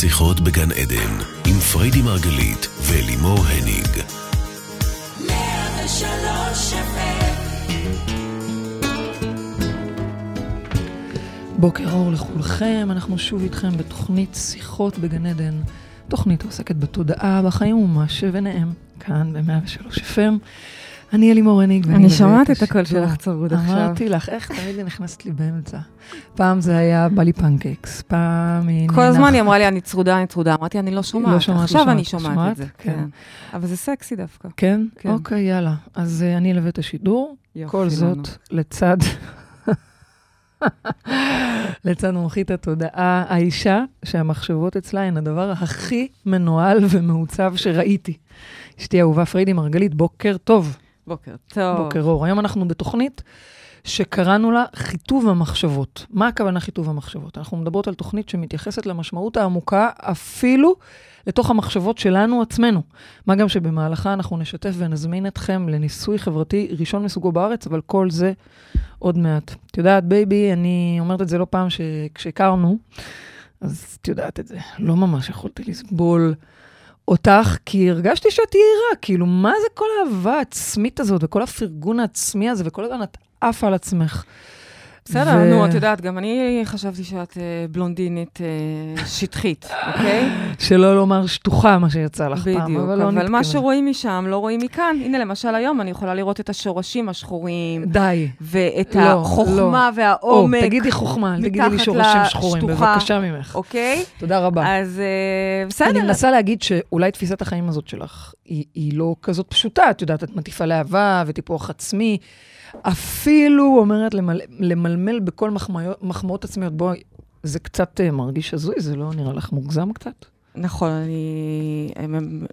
שיחות בגן עדן, עם פריידי מרגלית ולימור הניג. בוקר אור לכולכם, אנחנו שוב איתכם בתוכנית שיחות בגן עדן. תוכנית עוסקת בתודעה, בחיים ומה שביניהם, כאן ב-103 FM. אני אלימור הניג. אני שומעת את הקול שלך צרוד עכשיו. אמרתי לך, איך תמיד היא נכנסת לי באמצע. פעם זה היה בא לי פנקקס, פעם היא... כל הזמן היא אמרה לי, אני צרודה, אני צרודה. אמרתי, אני לא שומעת. לא עכשיו אני שומעת. את? זה. כן. כן. אבל זה סקסי דווקא. כן? כן. אוקיי, יאללה. אז אה, אני אלווה את השידור. כל זאת. לצד... לצד מומחית התודעה, האישה שהמחשבות אצלה הן הדבר הכי מנוהל ומעוצב שראיתי. אשתי אהובה פריידי מרגלית, בוקר טוב. בוקר טוב. בוקר אור. היום אנחנו בתוכנית שקראנו לה חיטוב המחשבות. מה הכוונה חיטוב המחשבות? אנחנו מדברות על תוכנית שמתייחסת למשמעות העמוקה אפילו לתוך המחשבות שלנו עצמנו. מה גם שבמהלכה אנחנו נשתף ונזמין אתכם לניסוי חברתי ראשון מסוגו בארץ, אבל כל זה עוד מעט. את יודעת, baby, אני אומרת את זה לא פעם שכשהכרנו, אז את יודעת את זה. לא ממש יכולתי לסבול אותך, כי הרגשתי שאת יהירה, כאילו, מה זה כל האהבה העצמית הזאת, וכל הפרגון העצמי הזה, וכל הזמן את עפה על עצמך. בסדר, ו- נו, את יודעת, גם אני חשבתי שאת אה, בלונדינית אה, שטחית, אוקיי? שלא לומר שטוחה, מה שיצא לך פעם, בדיוק, אבל לא אבל מה. שרואים משם לא רואים מכאן. הנה, למשל היום אני יכולה לראות את השורשים השחורים, די. ואת לא, החוכמה או, והעומק, תגידי חוכמה, אל תגידי לי שורשים שחורים, לשטוחה. בבקשה ממך. אוקיי? תודה רבה. אז אה, אני בסדר. מנסה להגיד שאולי תפיסת החיים הזאת שלך היא, היא לא כזאת פשוטה. את יודעת, את מטיפה לאהבה וטיפוח עצמי. אפילו אומרת למל, למלמל בכל מחמאות, עצמיות. בואי, זה קצת אה, מרגיש הזוי, זה לא נראה לך מוגזם קצת? נכון, אני אה,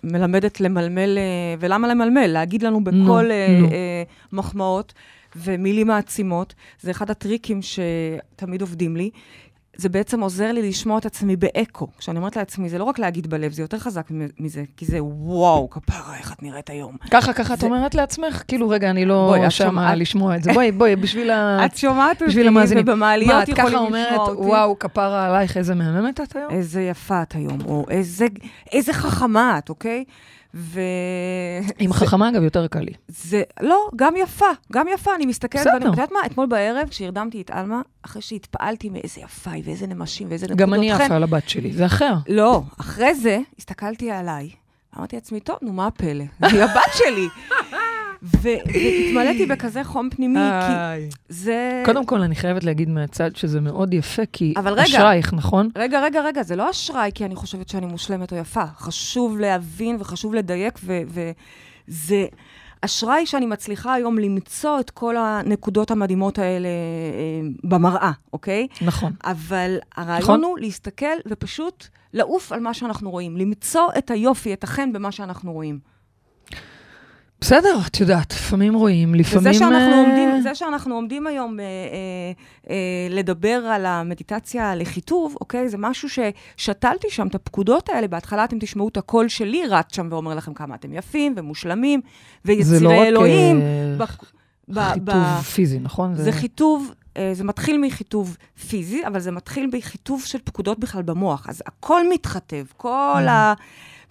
מלמדת למלמל, אה, ולמה למלמל? להגיד לנו נו, בכל נו. אה, מחמאות ומילים מעצימות. זה אחד הטריקים שתמיד עובדים לי. זה בעצם עוזר לי לשמוע את עצמי באקו. כשאני אומרת לעצמי, זה לא רק להגיד בלב, זה יותר חזק מזה, כי זה וואו, כפרה, איך את נראית היום. ככה, ככה את אומרת לעצמך? כאילו, רגע, אני לא בואי, את שמה לשמוע את זה. בואי, בואי, בשביל ה... את שומעת אותי, בשביל המאזינים. מה, ובמעליות את יכולים ככה לשמוע אומרת, אותי. וואו, כפרה עלייך, איזה מהממת את היום? איזה יפה את היום, או איזה, איזה חכמה את, אוקיי? ו... עם חכמה, אגב, יותר קל לי. זה, לא, גם יפה, גם יפה, אני מסתכלת, בסדר. ואני, את יודעת מה, אתמול בערב, כשהרדמתי את עלמה, אחרי שהתפעלתי מאיזה יפה היא, ואיזה נמשים, ואיזה נקודות גם אני על הבת שלי, זה אחר. לא, אחרי זה, הסתכלתי עליי, אמרתי לעצמי, טוב, נו, מה הפלא? היא הבת שלי. והתמלאתי בכזה חום פנימי, כי. זה... קודם כל, אני חייבת להגיד מהצד שזה מאוד יפה, כי. אשרייך, נכון? רגע, רגע, רגע, זה לא אשראי כי אני חושבת שאני מושלמת או יפה. חשוב להבין וחשוב לדייק, וזה אשראי שאני מצליחה היום למצוא את כל הנקודות המדהימות האלה אה, במראה, אוקיי? נכון. אבל הרעיון נכון. הוא להסתכל ופשוט לעוף על מה שאנחנו רואים, למצוא את היופי, את החן במה שאנחנו רואים. בסדר, את יודעת, לפעמים רואים, לפעמים... וזה שאנחנו, אה, עומדים, זה שאנחנו עומדים היום אה, אה, אה, לדבר על המדיטציה לחיטוב, אוקיי? זה משהו ששתלתי שם, את הפקודות האלה. בהתחלה אתם תשמעו את הקול שלי רץ שם ואומר לכם כמה אתם יפים ומושלמים, זה לא ויצירי רק אלוהים. אה, ב- ב- חיטוב ב- פיזי, נכון? זה חיטוב, אה, זה מתחיל מחיטוב פיזי, אבל זה מתחיל בחיטוב של פקודות בכלל במוח. אז הכל מתחתב, כל Mm. ה...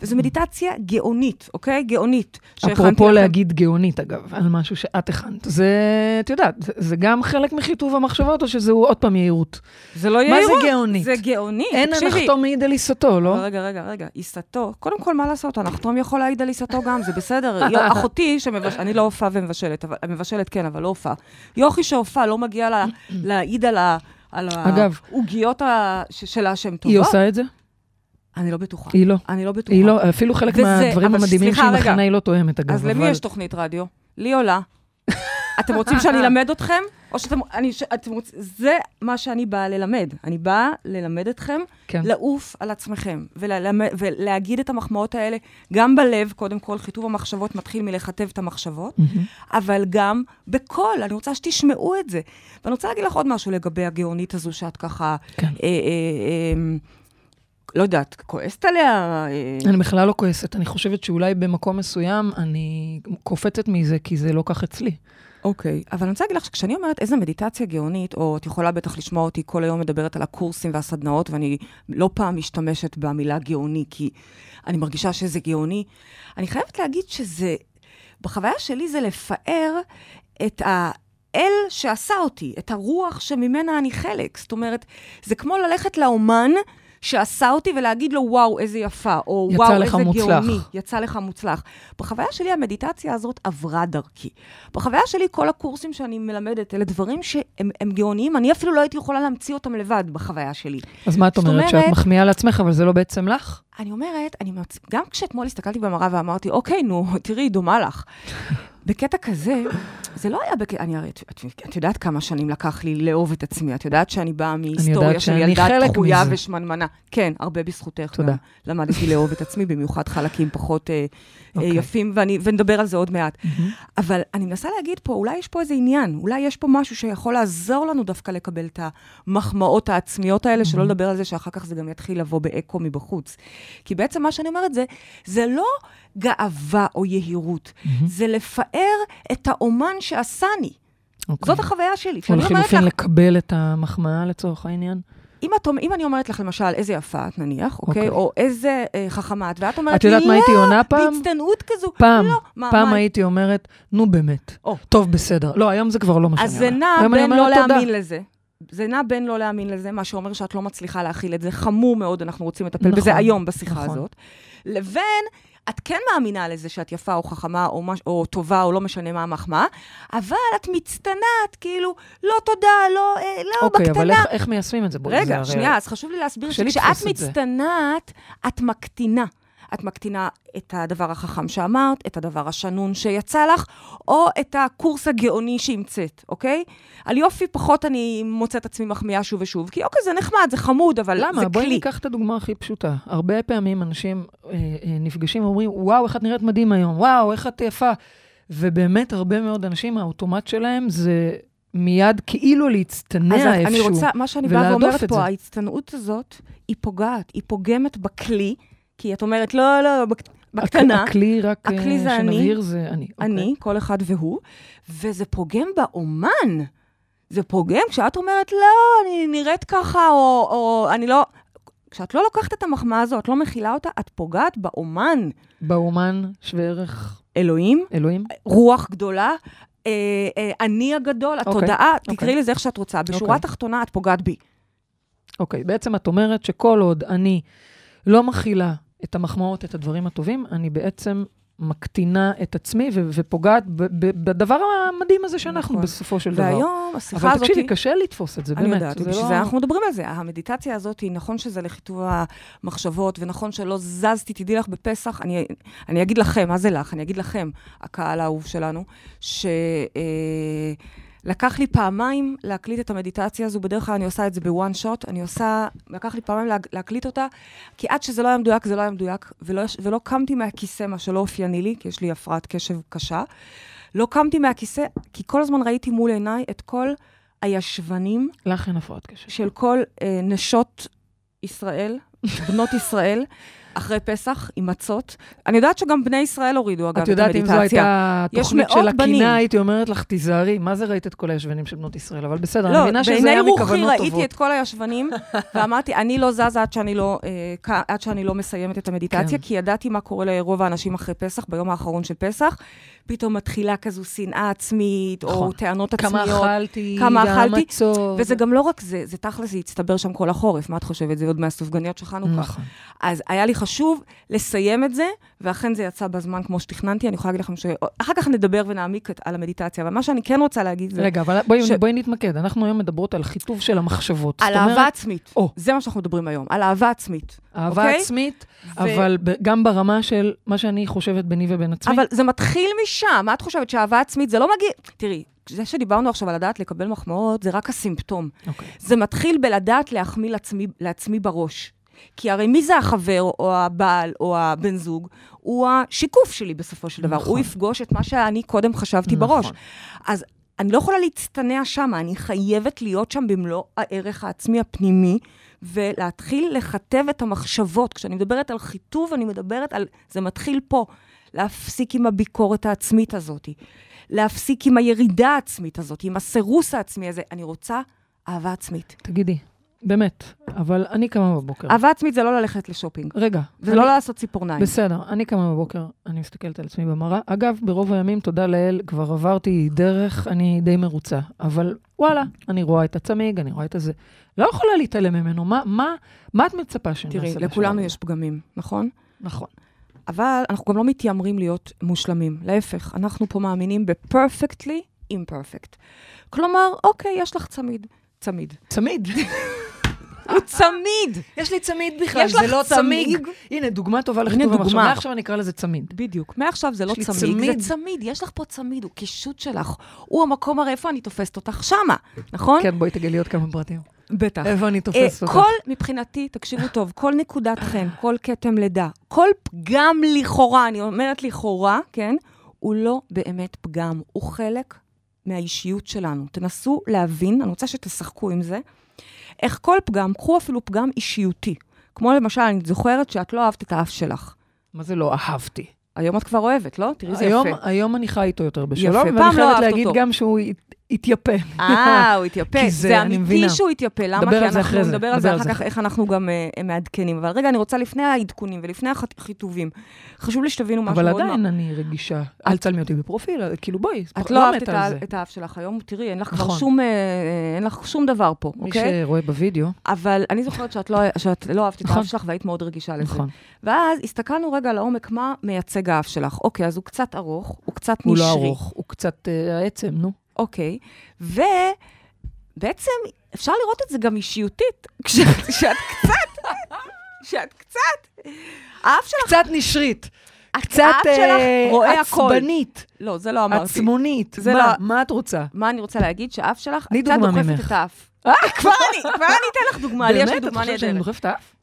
וזו מדיטציה גאונית, אוקיי? גאונית. אפרופו לכם. להגיד גאונית, אגב, על משהו שאת הכנת. זה, את יודעת, זה- גם חלק מחיטוב המחשבות, או שזה עוד פעם יהירות? זה לא מה יהירות. זה גאונית? זה גאוני, אין. הנחתום מעיד על עיסתו, לא? רגע, רגע, רגע, עיסתו, קודם כל, מה לעשות? הנחתום יכול להעיד על עיסתו גם, זה בסדר. אחותי, שמבש... אני לא הופעה ומבשלת, אבל... מבשלת כן, אבל לא הופעה. יוכי שהופעה, לא מגיע לה... להעיד על ה... על אגב. העוגיות ה... שלה שהן טובות. היא עושה את זה? אני לא בטוחה. היא לא. אני לא בטוחה. היא לא, אפילו חלק וזה- מהדברים המדהימים שהיא. מכנה היא לא תואמת, אגב. אז למי אבל- יש תוכנית רדיו? לי או לה? אתם רוצים שאני אלמד אתכם? או שאתם... אני, ש- אתם רוצ... זה מה שאני באה ללמד. אני באה ללמד אתכם כן. לעוף על עצמכם, וללמד, ולהגיד את המחמאות האלה, גם בלב, קודם כל, חיטוב המחשבות מתחיל מלכתב את המחשבות. אבל גם בקול, אני רוצה שתשמעו את זה. ואני רוצה להגיד לך עוד משהו לגבי הגאונית הזו, שאת ככה, כן. אה, אה, אה, לא יודעת, כועסת עליה? אני בכלל לא כועסת, אני חושבת שאולי במקום מסוים אני קופצת מזה, כי זה לא כך אצלי. אוקיי, אבל אני רוצה להגיד לך שכשאני אומרת איזה מדיטציה גאונית, או את יכולה בטח לשמוע אותי כל היום מדברת על הקורסים והסדנאות, ואני לא פעם משתמשת במילה גאוני, כי אני מרגישה שזה גאוני, אני חייבת להגיד שזה, בחוויה שלי זה לפאר את ה... אל שעשה אותי, את הרוח שממנה אני חלק. זאת אומרת, זה כמו ללכת לאומן שעשה אותי ולהגיד לו, וואו, איזה יפה, או וואו, איזה מוצלח." גאוני. יצא לך מוצלח. בחוויה שלי, המדיטציה הזאת עברה דרכי. בחוויה שלי, כל הקורסים שאני מלמדת, אלה דברים שהם הם גאוניים, אני אפילו לא הייתי יכולה להמציא אותם לבד בחוויה שלי. אז מה את אומרת? אומרת- שאת מחמיאה לעצמך, אבל זה לא בעצם לך? אני אומרת, אני מצ... גם כשאתמול הסתכלתי במראה ואמרתי, אוקיי, נו, תראי, דומה לך. בקטע כזה, זה לא היה בקטע, אני הרי, את, את, את יודעת כמה שנים לקח לי לאהוב את עצמי, את יודעת שאני באה מהיסטוריה של ילדה דחויה. ושמנמנה. כן, הרבה בזכותך. תודה. גם למדתי לאהוב את עצמי, במיוחד חלקים פחות אה, אה, אוקיי. יפים, ואני, ונדבר על זה עוד מעט. אבל אני מנסה להגיד פה, אולי יש פה איזה עניין, אולי יש פה משהו שיכול לעזור לנו דווקא לקבל את המחמאות העצמיות האלה, שלא לדבר על זה שאחר כך זה גם יתחיל לבוא באקו מבחוץ. כי בעצם מה שאני אומרת זה, זה לא גאווה או יהירות, זה לפאר את האומן שעשני. אוקיי. זאת החוויה שלי. או אומרת לחילופין לך, לקבל את המחמאה לצורך העניין? אם, את, אם אני אומרת לך למשל, איזה יפה את נניח, אוקיי? אוקיי. או איזה אה, חכמה את, ואת אומרת את יודעת לי, מה הייתי לא, עונה פעם? בהצטנעות כזו. פעם, לא, מה, פעם מה, הייתי אומרת, נו באמת, או. טוב, בסדר. לא, היום זה כבר לא מה שאני אז זה אומרת. נע בין לא אומרת. להאמין לזה. זה נע בין לא להאמין לזה, מה שאומר שאת לא מצליחה להכיל את זה, חמור מאוד, אנחנו רוצים לטפל נכון, בזה היום בשיחה נכון. הזאת. לבין, את כן מאמינה לזה שאת יפה או חכמה או, מש, או טובה או לא משנה מה המחמאה, אבל את מצטנעת, כאילו, לא תודה, לא, אה, לא, אוקיי, בקטנה. אבל איך- איך מיישמים את זה? בואי, זה רגע, הרי- שנייה, אז חשוב לי להסביר שכשאת. מצטנעת, את מקטינה. את מקטינה את הדבר החכם שאמרת, את הדבר השנון שיצא לך, או את הקורס הגאוני שהמצאת, אוקיי? על יופי פחות אני מוצאת עצמי מחמיאה שוב ושוב, כי אוקיי, זה נחמד, זה חמוד, אבל למה? זה בואי כלי. ניקח את הדוגמה הכי פשוטה. הרבה פעמים אנשים אה, אה, נפגשים ואומרים, וואו, איך את נראית מדהים היום, וואו, איך את יפה. ובאמת, הרבה מאוד אנשים, האוטומט שלהם זה מיד כאילו להצטנע אז איפשהו. אני רוצה, מה שאני באה ולהדוף ואומרת את זה. פה, ההצטנעות הזאת, היא פוגעת, היא פוגמת בכלי, כי את אומרת, לא, לא, בק- בקטנה. הכ- הכלי, רק אה, הכלי זה אני. שנבהיר, זה אני. אוקיי. אני, כל אחד והוא, וזה פוגם באומן. זה פוגם כשאת אומרת, לא, אני נראית ככה, או, או אני לא... כשאת לא לוקחת את המחמאה הזו, את לא מכילה אותה, את פוגעת באומן. באומן שווה ערך אלוהים, אלוהים. רוח גדולה, אה, אה, אני הגדול, התודעה, אוקיי. תקראי לזה איך שאת רוצה. בשורה אוקיי. התחתונה, את פוגעת בי. אוקיי, בעצם את אומרת שכל עוד אני לא מכילה את המחמאות, את הדברים הטובים, אני בעצם מקטינה את עצמי ו- ופוגעת ב- ב- בדבר המדהים הזה שאנחנו נכון. בסופו של דבר. והיום, השיחה אבל הזאת... תקשיבי, קשה לתפוס את זה, אני באמת. יודעת, זה ובשביל לא- זה אנחנו מדברים על זה. המדיטציה הזאת, היא נכון שזה לחיטוב המחשבות, ונכון שלא זזתי, תדעי לך, בפסח, אני, אני אגיד לכם, מה זה לך? אני אגיד לכם, הקהל האהוב שלנו, שלקח לי פעמיים להקליט את המדיטציה הזו, בדרך כלל אני עושה את זה בוואן שוט, אני עושה, לקח לי פעמיים לה, להקליט אותה, כי עד שזה לא היה מדויק, זה לא היה מדויק, ולא, ולא קמתי מהכיסא, מה שלא אופייני לי, כי יש לי הפרעת קשב קשה. לא קמתי מהכיסא, כי כל הזמן ראיתי מול עיניי את כל הישבנים לך אין הפרעת קשב. של כל אה, נשות ישראל, בנות ישראל, אחרי פסח, עם מצות. אני יודעת שגם בני ישראל הורידו, אגב, את את יודעת, אם זו המדיטציה. הייתה תוכנית של. הקינה, הייתי אומרת לך, תיזהרי, מה זה ראית את כל הישבנים של בנות ישראל? אבל בסדר, אני לא, מבינה שזה בעיני היה רוחי מכוונות ראיתי טובות. את כל הישבנים, ואמרתי, אני לא זזה עד שאני לא, אה, עד שאני לא מסיימת את המדיטציה, כן. כי ידעתי מה קורה לרוב האנשים אחרי פסח, ביום האחרון של פסח. פתאום מתחילה כזו שנאה עצמית, או נכון. טענות כמה עצמיות. אכלתי, כמה אכלתי. וזה גם לא רק זה, זה תכל'ס, זה הצטבר שם כל החורף, מה את חושבת? זה עוד מהסופגניות של חנוכה. נכון. אז היה לי חשוב לסיים את זה, ואכן זה יצא בזמן כמו שתכננתי. אני יכולה להגיד לכם ש... אחר כך נדבר ונעמיק על המדיטציה, אבל מה שאני כן רוצה להגיד זה... רגע, אבל בואי ש- בואי נתמקד. אנחנו היום מדברות על חיטוב של המחשבות. על אומרת, אהבה עצמית. או. זה מה שאנחנו מדברים היום, על אהבה עצמית. אהבה אוקיי? עצמית, ו- אבל ב- גם ברמה של מה שאני חושבת ביני ובין עצמי. אבל זה מתחיל משם. מה את חושבת, שאהבה עצמית זה לא מגיע... תראי, זה שדיברנו עכשיו על לדעת לקבל מחמאות, זה רק הסימפטום. אוקיי. זה מתחיל בלדעת להחמיא לעצמי, לעצמי בראש. כי הרי מי זה החבר, או הבעל, או הבן זוג? הוא השיקוף שלי בסופו של דבר. נכון. הוא יפגוש את מה שאני קודם חשבתי נכון. בראש. אז אני לא יכולה להצטנע שם, אני חייבת להיות שם במלוא הערך העצמי הפנימי, ולהתחיל לכתב את המחשבות. כשאני מדברת על חיטוב, אני מדברת על... זה מתחיל פה. להפסיק עם הביקורת העצמית הזאת. להפסיק עם הירידה העצמית הזאת, עם הסירוס העצמי הזה. אני רוצה אהבה עצמית. תגידי, באמת, אבל אני קמה בבוקר. אהבה עצמית זה לא ללכת לשופינג. רגע. זה אני- לא לעשות ציפורניים. בסדר, אני קמה בבוקר, אני מסתכלת על עצמי במראה. אגב, ברוב הימים, תודה לאל, כבר עברתי דרך, אני די מרוצה. אבל וואלה, אני רואה את הצמיג, אני רואה את הזה. לא יכולה להתעלם ממנו. מה, מה, מה את מצפה שאני תראי, אעשה לכולנו בשלב יש פגמים, נכון? נכון. אבל אנחנו גם לא מתיימרים להיות מושלמים. להפך, אנחנו פה מאמינים ב-perfectly imperfect. כלומר, אוקיי, יש לך צמיד. צמיד. צמיד. הוא צמיד! יש לי צמיד בכלל, יש זה לך לא צמיג. צמיג? הנה, דוגמה טובה לכתוב המחשב. מעכשיו אני אקרא לזה צמיד. בדיוק. מעכשיו זה לא יש לי צמיג, צמיד. זה צמיד. יש לך פה צמיד, הוא קישוט שלך. הוא המקום הרי איפה אני תופסת אותך שמה, נכון? כן, בואי תגלי עוד כמה פרטים. בטח. איפה אני אה, תופסת אותך? כל, מבחינתי, תקשיבו טוב, כל נקודת חן, כל כתם לידה, כל פגם לכאורה, אני אומרת לכאורה, כן? הוא לא באמת פגם, הוא חלק מהאישיות שלנו. תנסו להבין, אני רוצה שתשחקו עם זה, איך כל פגם, קחו אפילו פגם אישיותי. כמו למשל, אני זוכרת שאת לא אהבת את האף שלך. מה זה לא אהבתי? היום את כבר אוהבת, לא? תראי, זה היום, יפה. היום אני חי איתו יותר בשלום, יפה. ואני לא חייבת להגיד אותו. גם שהוא התייפה. אה, הוא התייפה. כי זה, זה אמיתי. שהוא התייפה. למה? כי אנחנו נדבר על זה אחר זה כך. איך אנחנו גם אה, מעדכנים. אבל רגע, אני רוצה לפני העדכונים ולפני החיטובים, חשוב לי שתבינו משהו אבל מאוד... עדיין מה- אני רגישה. אל תצלמי אותי בפרופיל, כאילו בואי, את לא אהבת מתה את האף שלך היום, תראי, אין לך כבר נכון. שום, אה, אין לך שום דבר פה, מי אוקיי? שרואה בווידאו, אבל אני זוכרת שאת לא- שאת לא אהבת את נכון. האף שלך והיית מאוד רגישה לזה. נכון. ואז הסתכלנו רגע לעומק מה מייצג האף שלך. אוקיי, אז הוא קצת ארוך, הוא קצת הוא נשרי. לא ארוך, הוא קצת אה, העצם, נו. אוקיי, ובעצם אפשר לראות את זה גם אישיותית, כשאת שאת קצת, שאת קצת, האף שלך, קצת נשרית, קצת אה, רואה הכל. עצבנית, לא, זה לא אמרתי. עצמונית. מה- לא- מה את רוצה? מה אני רוצה להגיד? שהאף שלך, את קצת דוגמה דוחפת. את האף. כבר אני, כבר אני אתן לך דוגמה, לי יש לי באמת? את דוגמה חושבת שאני נהדרת. דוחפת את האף?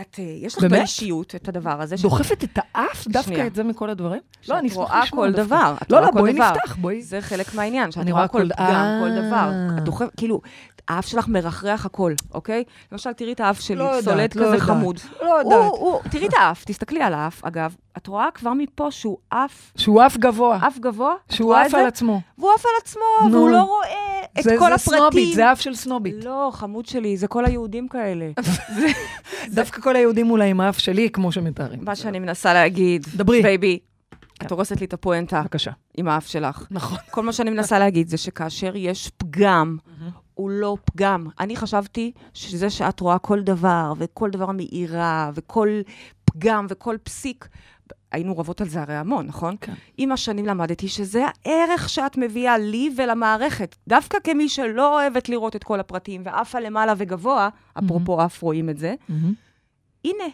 את, אה, יש לך באמת? באישיות את הדבר הזה. דוחפת את האף? דווקא. את זה מכל הדברים? שאת לא, אני אשמח לשמוע כל דווקא. דבר. את לא, רואה לא, כל בואי דבר. נפתח, בואי. זה חלק מהעניין, שאת רואה רואה כל פגם, כל אה. דבר. את דוחפת, כאילו, האף שלך מרחרח הכל, אוקיי? למשל, תראי את האף שלי, לא סולד לא כזה. חמוד. לא יודעת. תראי את האף, תסתכלי על האף, אגב. את רואה כבר מפה שהוא אף, שהוא אף גבוה. אף גבוה? שהוא עף זה? על עצמו. והוא עף על עצמו. והוא לא רואה את זה- כל זה הפרטים. סנובית, זה אף של סנובית. לא, חמוד שלי, זה כל היהודים כאלה. דווקא כל היהודים אולי עם האף שלי, כמו שמתארים. מה שאני מנסה להגיד, דברי. baby, כן. את הורסת לי את הפואנטה בבקשה. עם האף שלך. נכון. כל מה שאני מנסה להגיד זה שכאשר יש פגם, הוא לא פגם. אני חשבתי שזה שאת רואה כל דבר, וכל דבר מאירה, וכל פגם וכל פסיק, היינו רבות על זה הרי המון, נכון? כן. עם השנים למדתי שזה הערך שאת מביאה לי ולמערכת. דווקא כמי שלא אוהבת לראות את כל הפרטים, ועפה למעלה וגבוה, אפרופו אף רואים את זה, מהמם. הנה,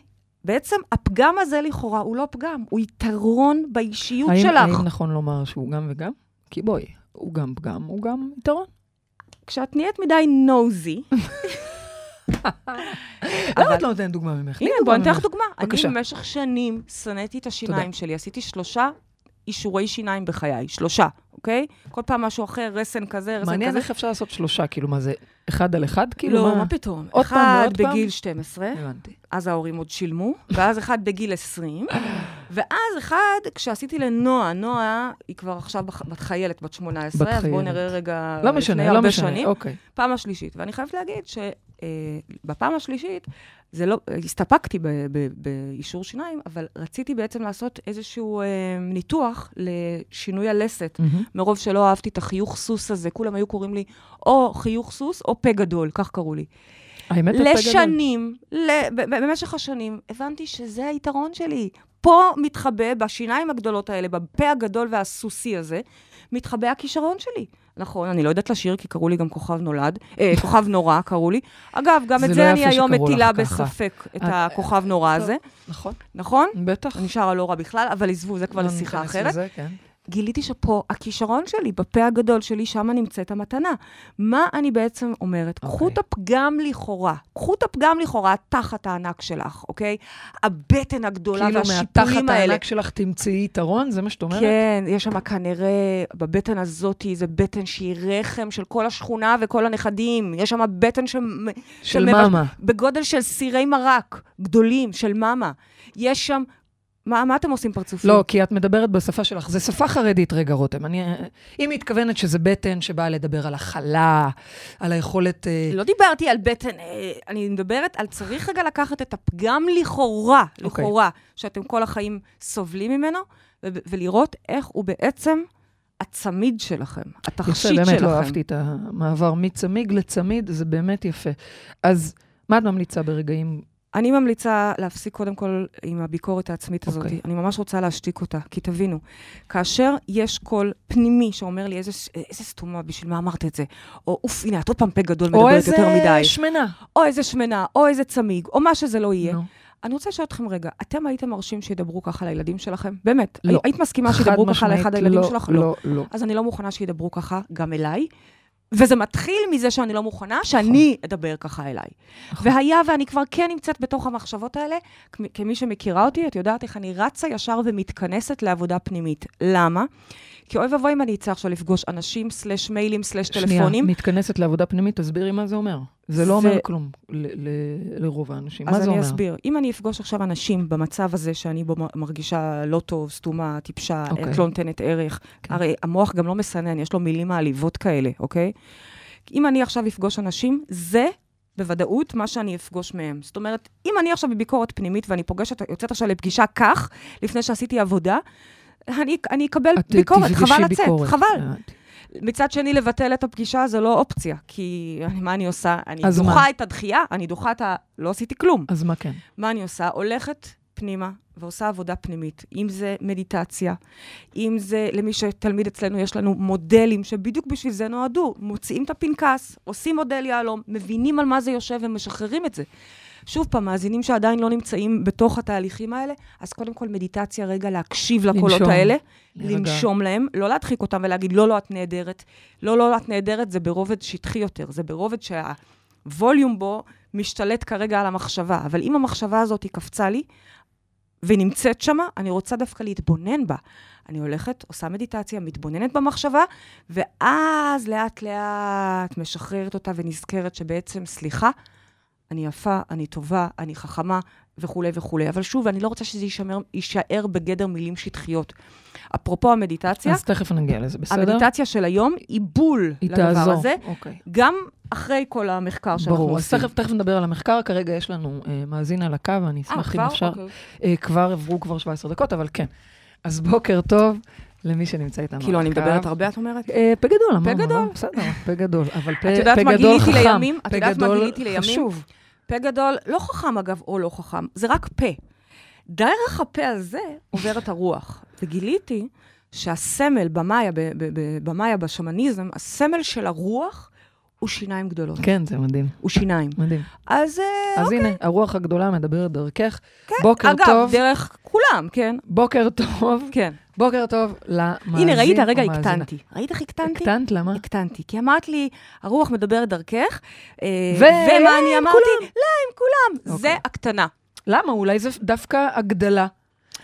בעצם הפגם הזה לכאורה הוא לא פגם, הוא יתרון באישיות האם- שלך. האם נכון לומר שהוא גם וגם? כי בואי, הוא גם פגם, הוא גם יתרון. כשאת נהיית מדי נוזי, למה את לא נותנת דוגמה ממך? הנה, דוגמה בואי ניתן לך. דוגמה. אני במשך שנים שנאתי את השיניים שלי. עשיתי שלושה אישורי שיניים בחיי, שלושה, אוקיי? כל פעם משהו אחר, רסן כזה, רסן מעניין כזה. איך אפשר לעשות שלושה, כאילו, מה זה, אחד על אחד? כאילו, לא, מה פתאום? עוד פעם אחד פעם? בגיל 12, הבנתי. אז ההורים עוד שילמו, ואז אחד בגיל 20, ואז אחד, כשעשיתי לנועה, נועה היא כבר עכשיו בת חיילת, בת 18, בת אז בואו. נראה רגע, לא משנה, לא משנה, שנים. אוקיי. פעם השלישית. ואני חייבת להגיד שבפעם השלישית, זה לא, הסתפקתי באישור שיניים, אבל רציתי בעצם לעשות איזשהו אה, ניתוח לשינוי הלסת. מהמם. מרוב שלא אהבתי את החיוך סוס הזה, כולם היו קוראים לי או חיוך סוס או פה גדול, כך קראו לי. האמת. לשנים, ל- במשך השנים, הבנתי שזה היתרון שלי. פה מתחבא, בשיניים הגדולות האלה, בפה הגדול והסוסי הזה, מתחבא הכישרון שלי. נכון, אני לא יודעת לשיר, כי קראו לי גם כוכב נולד, אה, כוכב נורא קראו לי. אגב, גם זה את לא זה אני יפה היום מטילה ככה. בספק, את אה, הכוכב נורא. הזה, נכון, נכון? בטח. אני שרה לא רע בכלל, אבל עזבו, זה כבר לא לשיחה אחרת. לזה, כן. גיליתי שפה הכישרון שלי, בפה הגדול שלי, שם נמצאת המתנה. מה אני בעצם אומרת? אוקיי. קחו את הפגם לכאורה, קחו את הפגם לכאורה תחת הענק שלך, אוקיי? הבטן הגדולה כאילו והשיפולים מהתחת האלה. הענק שלך תמצאי יתרון, זה מה שאת אומרת? כן, יש שם כנראה, בבטן הזאת, זה בטן שהיא רחם של כל השכונה וכל הנכדים. יש שם בטן ש... של שמבש- מאמה. בגודל של סירי מרק גדולים, של מאמה. יש שם מה, מה אתם עושים פרצופים? לא, כי את מדברת בשפה שלך. זה שפה חרדית, רגע, רותם. אני, היא מתכוונת שזה בטן שבאה לדבר על הכלה, על היכולת... אה, לא דיברתי על בטן, אה, אני מדברת על צריך רגע לקחת את הפגם לכאורה, אוקיי. לכאורה, שאתם כל החיים סובלים ממנו, ו- ולראות איך הוא בעצם הצמיד שלכם, התכשיט יפה, שלכם. באמת לא אהבתי את המעבר מצמיג לצמיד, זה באמת יפה. אז מה את ממליצה ברגעים... אני ממליצה להפסיק קודם כל עם הביקורת העצמית הזאת. אוקיי. אני ממש רוצה להשתיק אותה, כי תבינו, כאשר יש קול פנימי שאומר לי, איזה, איזה סתומה, בשביל מה אמרת את זה? או אוף, הנה, את עוד פעם פה גדול או מדברת איזה יותר מדי. שמנה. או איזה שמנה, או איזה צמיג, או מה שזה לא יהיה. נו. אני רוצה לשאול אתכם רגע, אתם הייתם מרשים שידברו ככה לילדים שלכם? באמת. לא. היית מסכימה שידברו ככה לאחד הילדים לא, שלך? לא, לא. אז אני לא מוכנה שידברו ככה גם אליי. וזה מתחיל מזה שאני לא מוכנה שאני אדבר ככה אליי. נכון. והיה ואני כבר כן נמצאת בתוך המחשבות האלה, כמ- כמי שמכירה אותי, את יודעת איך אני רצה ישר ומתכנסת לעבודה פנימית. למה? כי אוי ואבוי אם אני אצא עכשיו לפגוש אנשים, סלש מיילים, סלש טלפונים. שנייה, מתכנסת לעבודה פנימית, תסבירי מה זה אומר. זה לא אומר כלום ל- ל- לרוב האנשים. מה אז זה אני אומר? אסביר. אם אני אפגוש עכשיו אנשים במצב הזה שאני בו מרגישה לא טוב, סתומה, טיפשה, אוקיי. את לא נותנת ערך, כן. הרי המוח גם לא מסנן, יש לו מילים מעליבות כאלה, אוקיי? אם אני עכשיו אפגוש אנשים, זה בוודאות מה שאני אפגוש מהם. זאת אומרת, אם אני עכשיו בביקורת פנימית ואני פוגשת, יוצאת עכשיו לפגישה כך, לפני שעשיתי עבודה, אני, אני אקבל את ביקורת, חבל לצאת, ביקורת. חבל. מצד שני, לבטל את הפגישה זה לא אופציה, כי אני- מה אני עושה? אני דוחה מה? את הדחייה, אני דוחה את ה... לא עשיתי כלום. אז מה כן? מה אני עושה? הולכת פנימה ועושה עבודה פנימית. אם זה מדיטציה, אם זה למי שתלמיד אצלנו, יש לנו מודלים שבדיוק בשביל זה נועדו. מוציאים את הפנקס, עושים מודל יהלום, מבינים על מה זה יושב ומשחררים את זה. שוב פעם, מאזינים שעדיין לא נמצאים בתוך התהליכים האלה, אז קודם כל מדיטציה, רגע להקשיב לקולות לנשום. האלה, להירגע. לנשום להם, לא להדחיק אותם ולהגיד, לא, לא, את נהדרת. לא, לא, את נהדרת, זה ברובד שטחי יותר, זה ברובד שהווליום בו משתלט כרגע על המחשבה. אבל אם המחשבה הזאת היא קפצה לי, והיא נמצאת שמה, אני רוצה דווקא להתבונן בה. אני הולכת, עושה מדיטציה, מתבוננת במחשבה, ואז לאט-לאט משחררת אותה ונזכרת שבעצם, סליחה, אני יפה, אני טובה, אני חכמה, וכולי וכולי. אבל שוב, אני לא רוצה שזה יישמר, יישאר בגדר מילים שטחיות. אפרופו המדיטציה, אז תכף נגיע לזה, בסדר? המדיטציה של היום היא בול היא לדבר תעזור. הזה, אוקיי. גם אחרי כל המחקר שאנחנו ברור, אז עושים. תכף, תכף נדבר על המחקר. כרגע יש לנו אה, מאזין על הקו, אני אה, אשמח אם כבר? אפשר. אוקיי. אה, כבר עברו כבר 17 דקות, אבל כן. אז בוקר טוב למי שנמצא איתנו. כאילו, אני מדברת הרבה, את אומרת? אה, פה גדול, אמרנו. גדול. לא? בסדר, פה גדול. אבל פה את יודעת פה מה גדול גיליתי חכם. לימים? את פה יודעת מה גדול גיליתי לימים? חשוב. פה גדול, לא חכם אגב, או לא חכם, זה רק פה. דרך הפה הזה עוברת הרוח. וגיליתי שהסמל במאיה, במאיה, בשמניזם, הסמל של הרוח הוא שיניים גדולות. כן, זה מדהים. הוא שיניים. מדהים. אז אה, אז הנה, הרוח הגדולה מדברת דרכך. בוקר אגב, טוב. דרך כולם, כן? בוקר טוב. כן. בוקר טוב למאזין הנה, ראית, רגע. הקטנתי. ראית איך הקטנתי? הקטנת, למה? הקטנתי. כי אמרת לי, הרוח מדברת דרכך, אה, ו- ומה אני אמרתי? לא, עם כולם. זה אוקיי. הקטנה. למה? אולי זה דווקא הגדלה.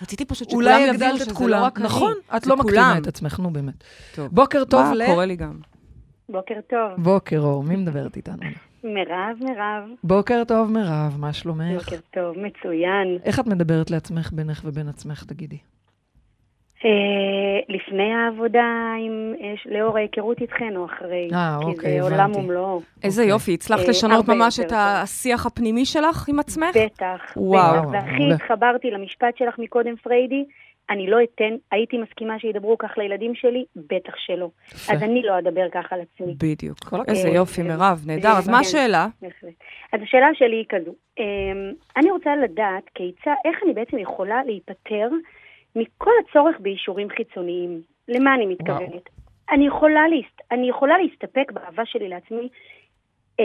רציתי פשוט שכולם יבינו שזה לא כולם. רק אני. נכון, את זה לא מקטינה כולם. את עצמך, נו באמת. טוב. בוקר טוב מה ל... קורה לי גם? בוקר טוב. בוקר אור, מי מדברת איתנו? מירב, מירב. בוקר טוב, מירב, מה שלומך? בוקר טוב, מצוין. איך את מדברת לעצמך בינך ובין עצמך, תגידי? אה, לפני העבודה, עם, אה, לאור ההיכרות איתכן או אחרי? אה, כי אוקיי, זה עולם הבנתי. ומלואו. איזה אוקיי. יופי, הצלחת אה, לשנות ממש את השיח הפנימי שלך עם עצמך? בטח, וואו. והכי. התחברתי למשפט שלך מקודם, פריידי, אני לא אתן, הייתי מסכימה שידברו כך לילדים שלי? בטח שלא. יפה. אז אני לא אדבר כך על עצמי. בדיוק. איזה אה, יופי, אה, מירב, נהדר. זה- אז מה. השאלה? אז השאלה שלי היא כזו, אמ, אני רוצה לדעת כיצד, איך אני בעצם יכולה להיפטר מכל הצורך באישורים חיצוניים. למה אני מתכוונת? אני יכולה, להסת, אני יכולה להסתפק באהבה שלי לעצמי אמ,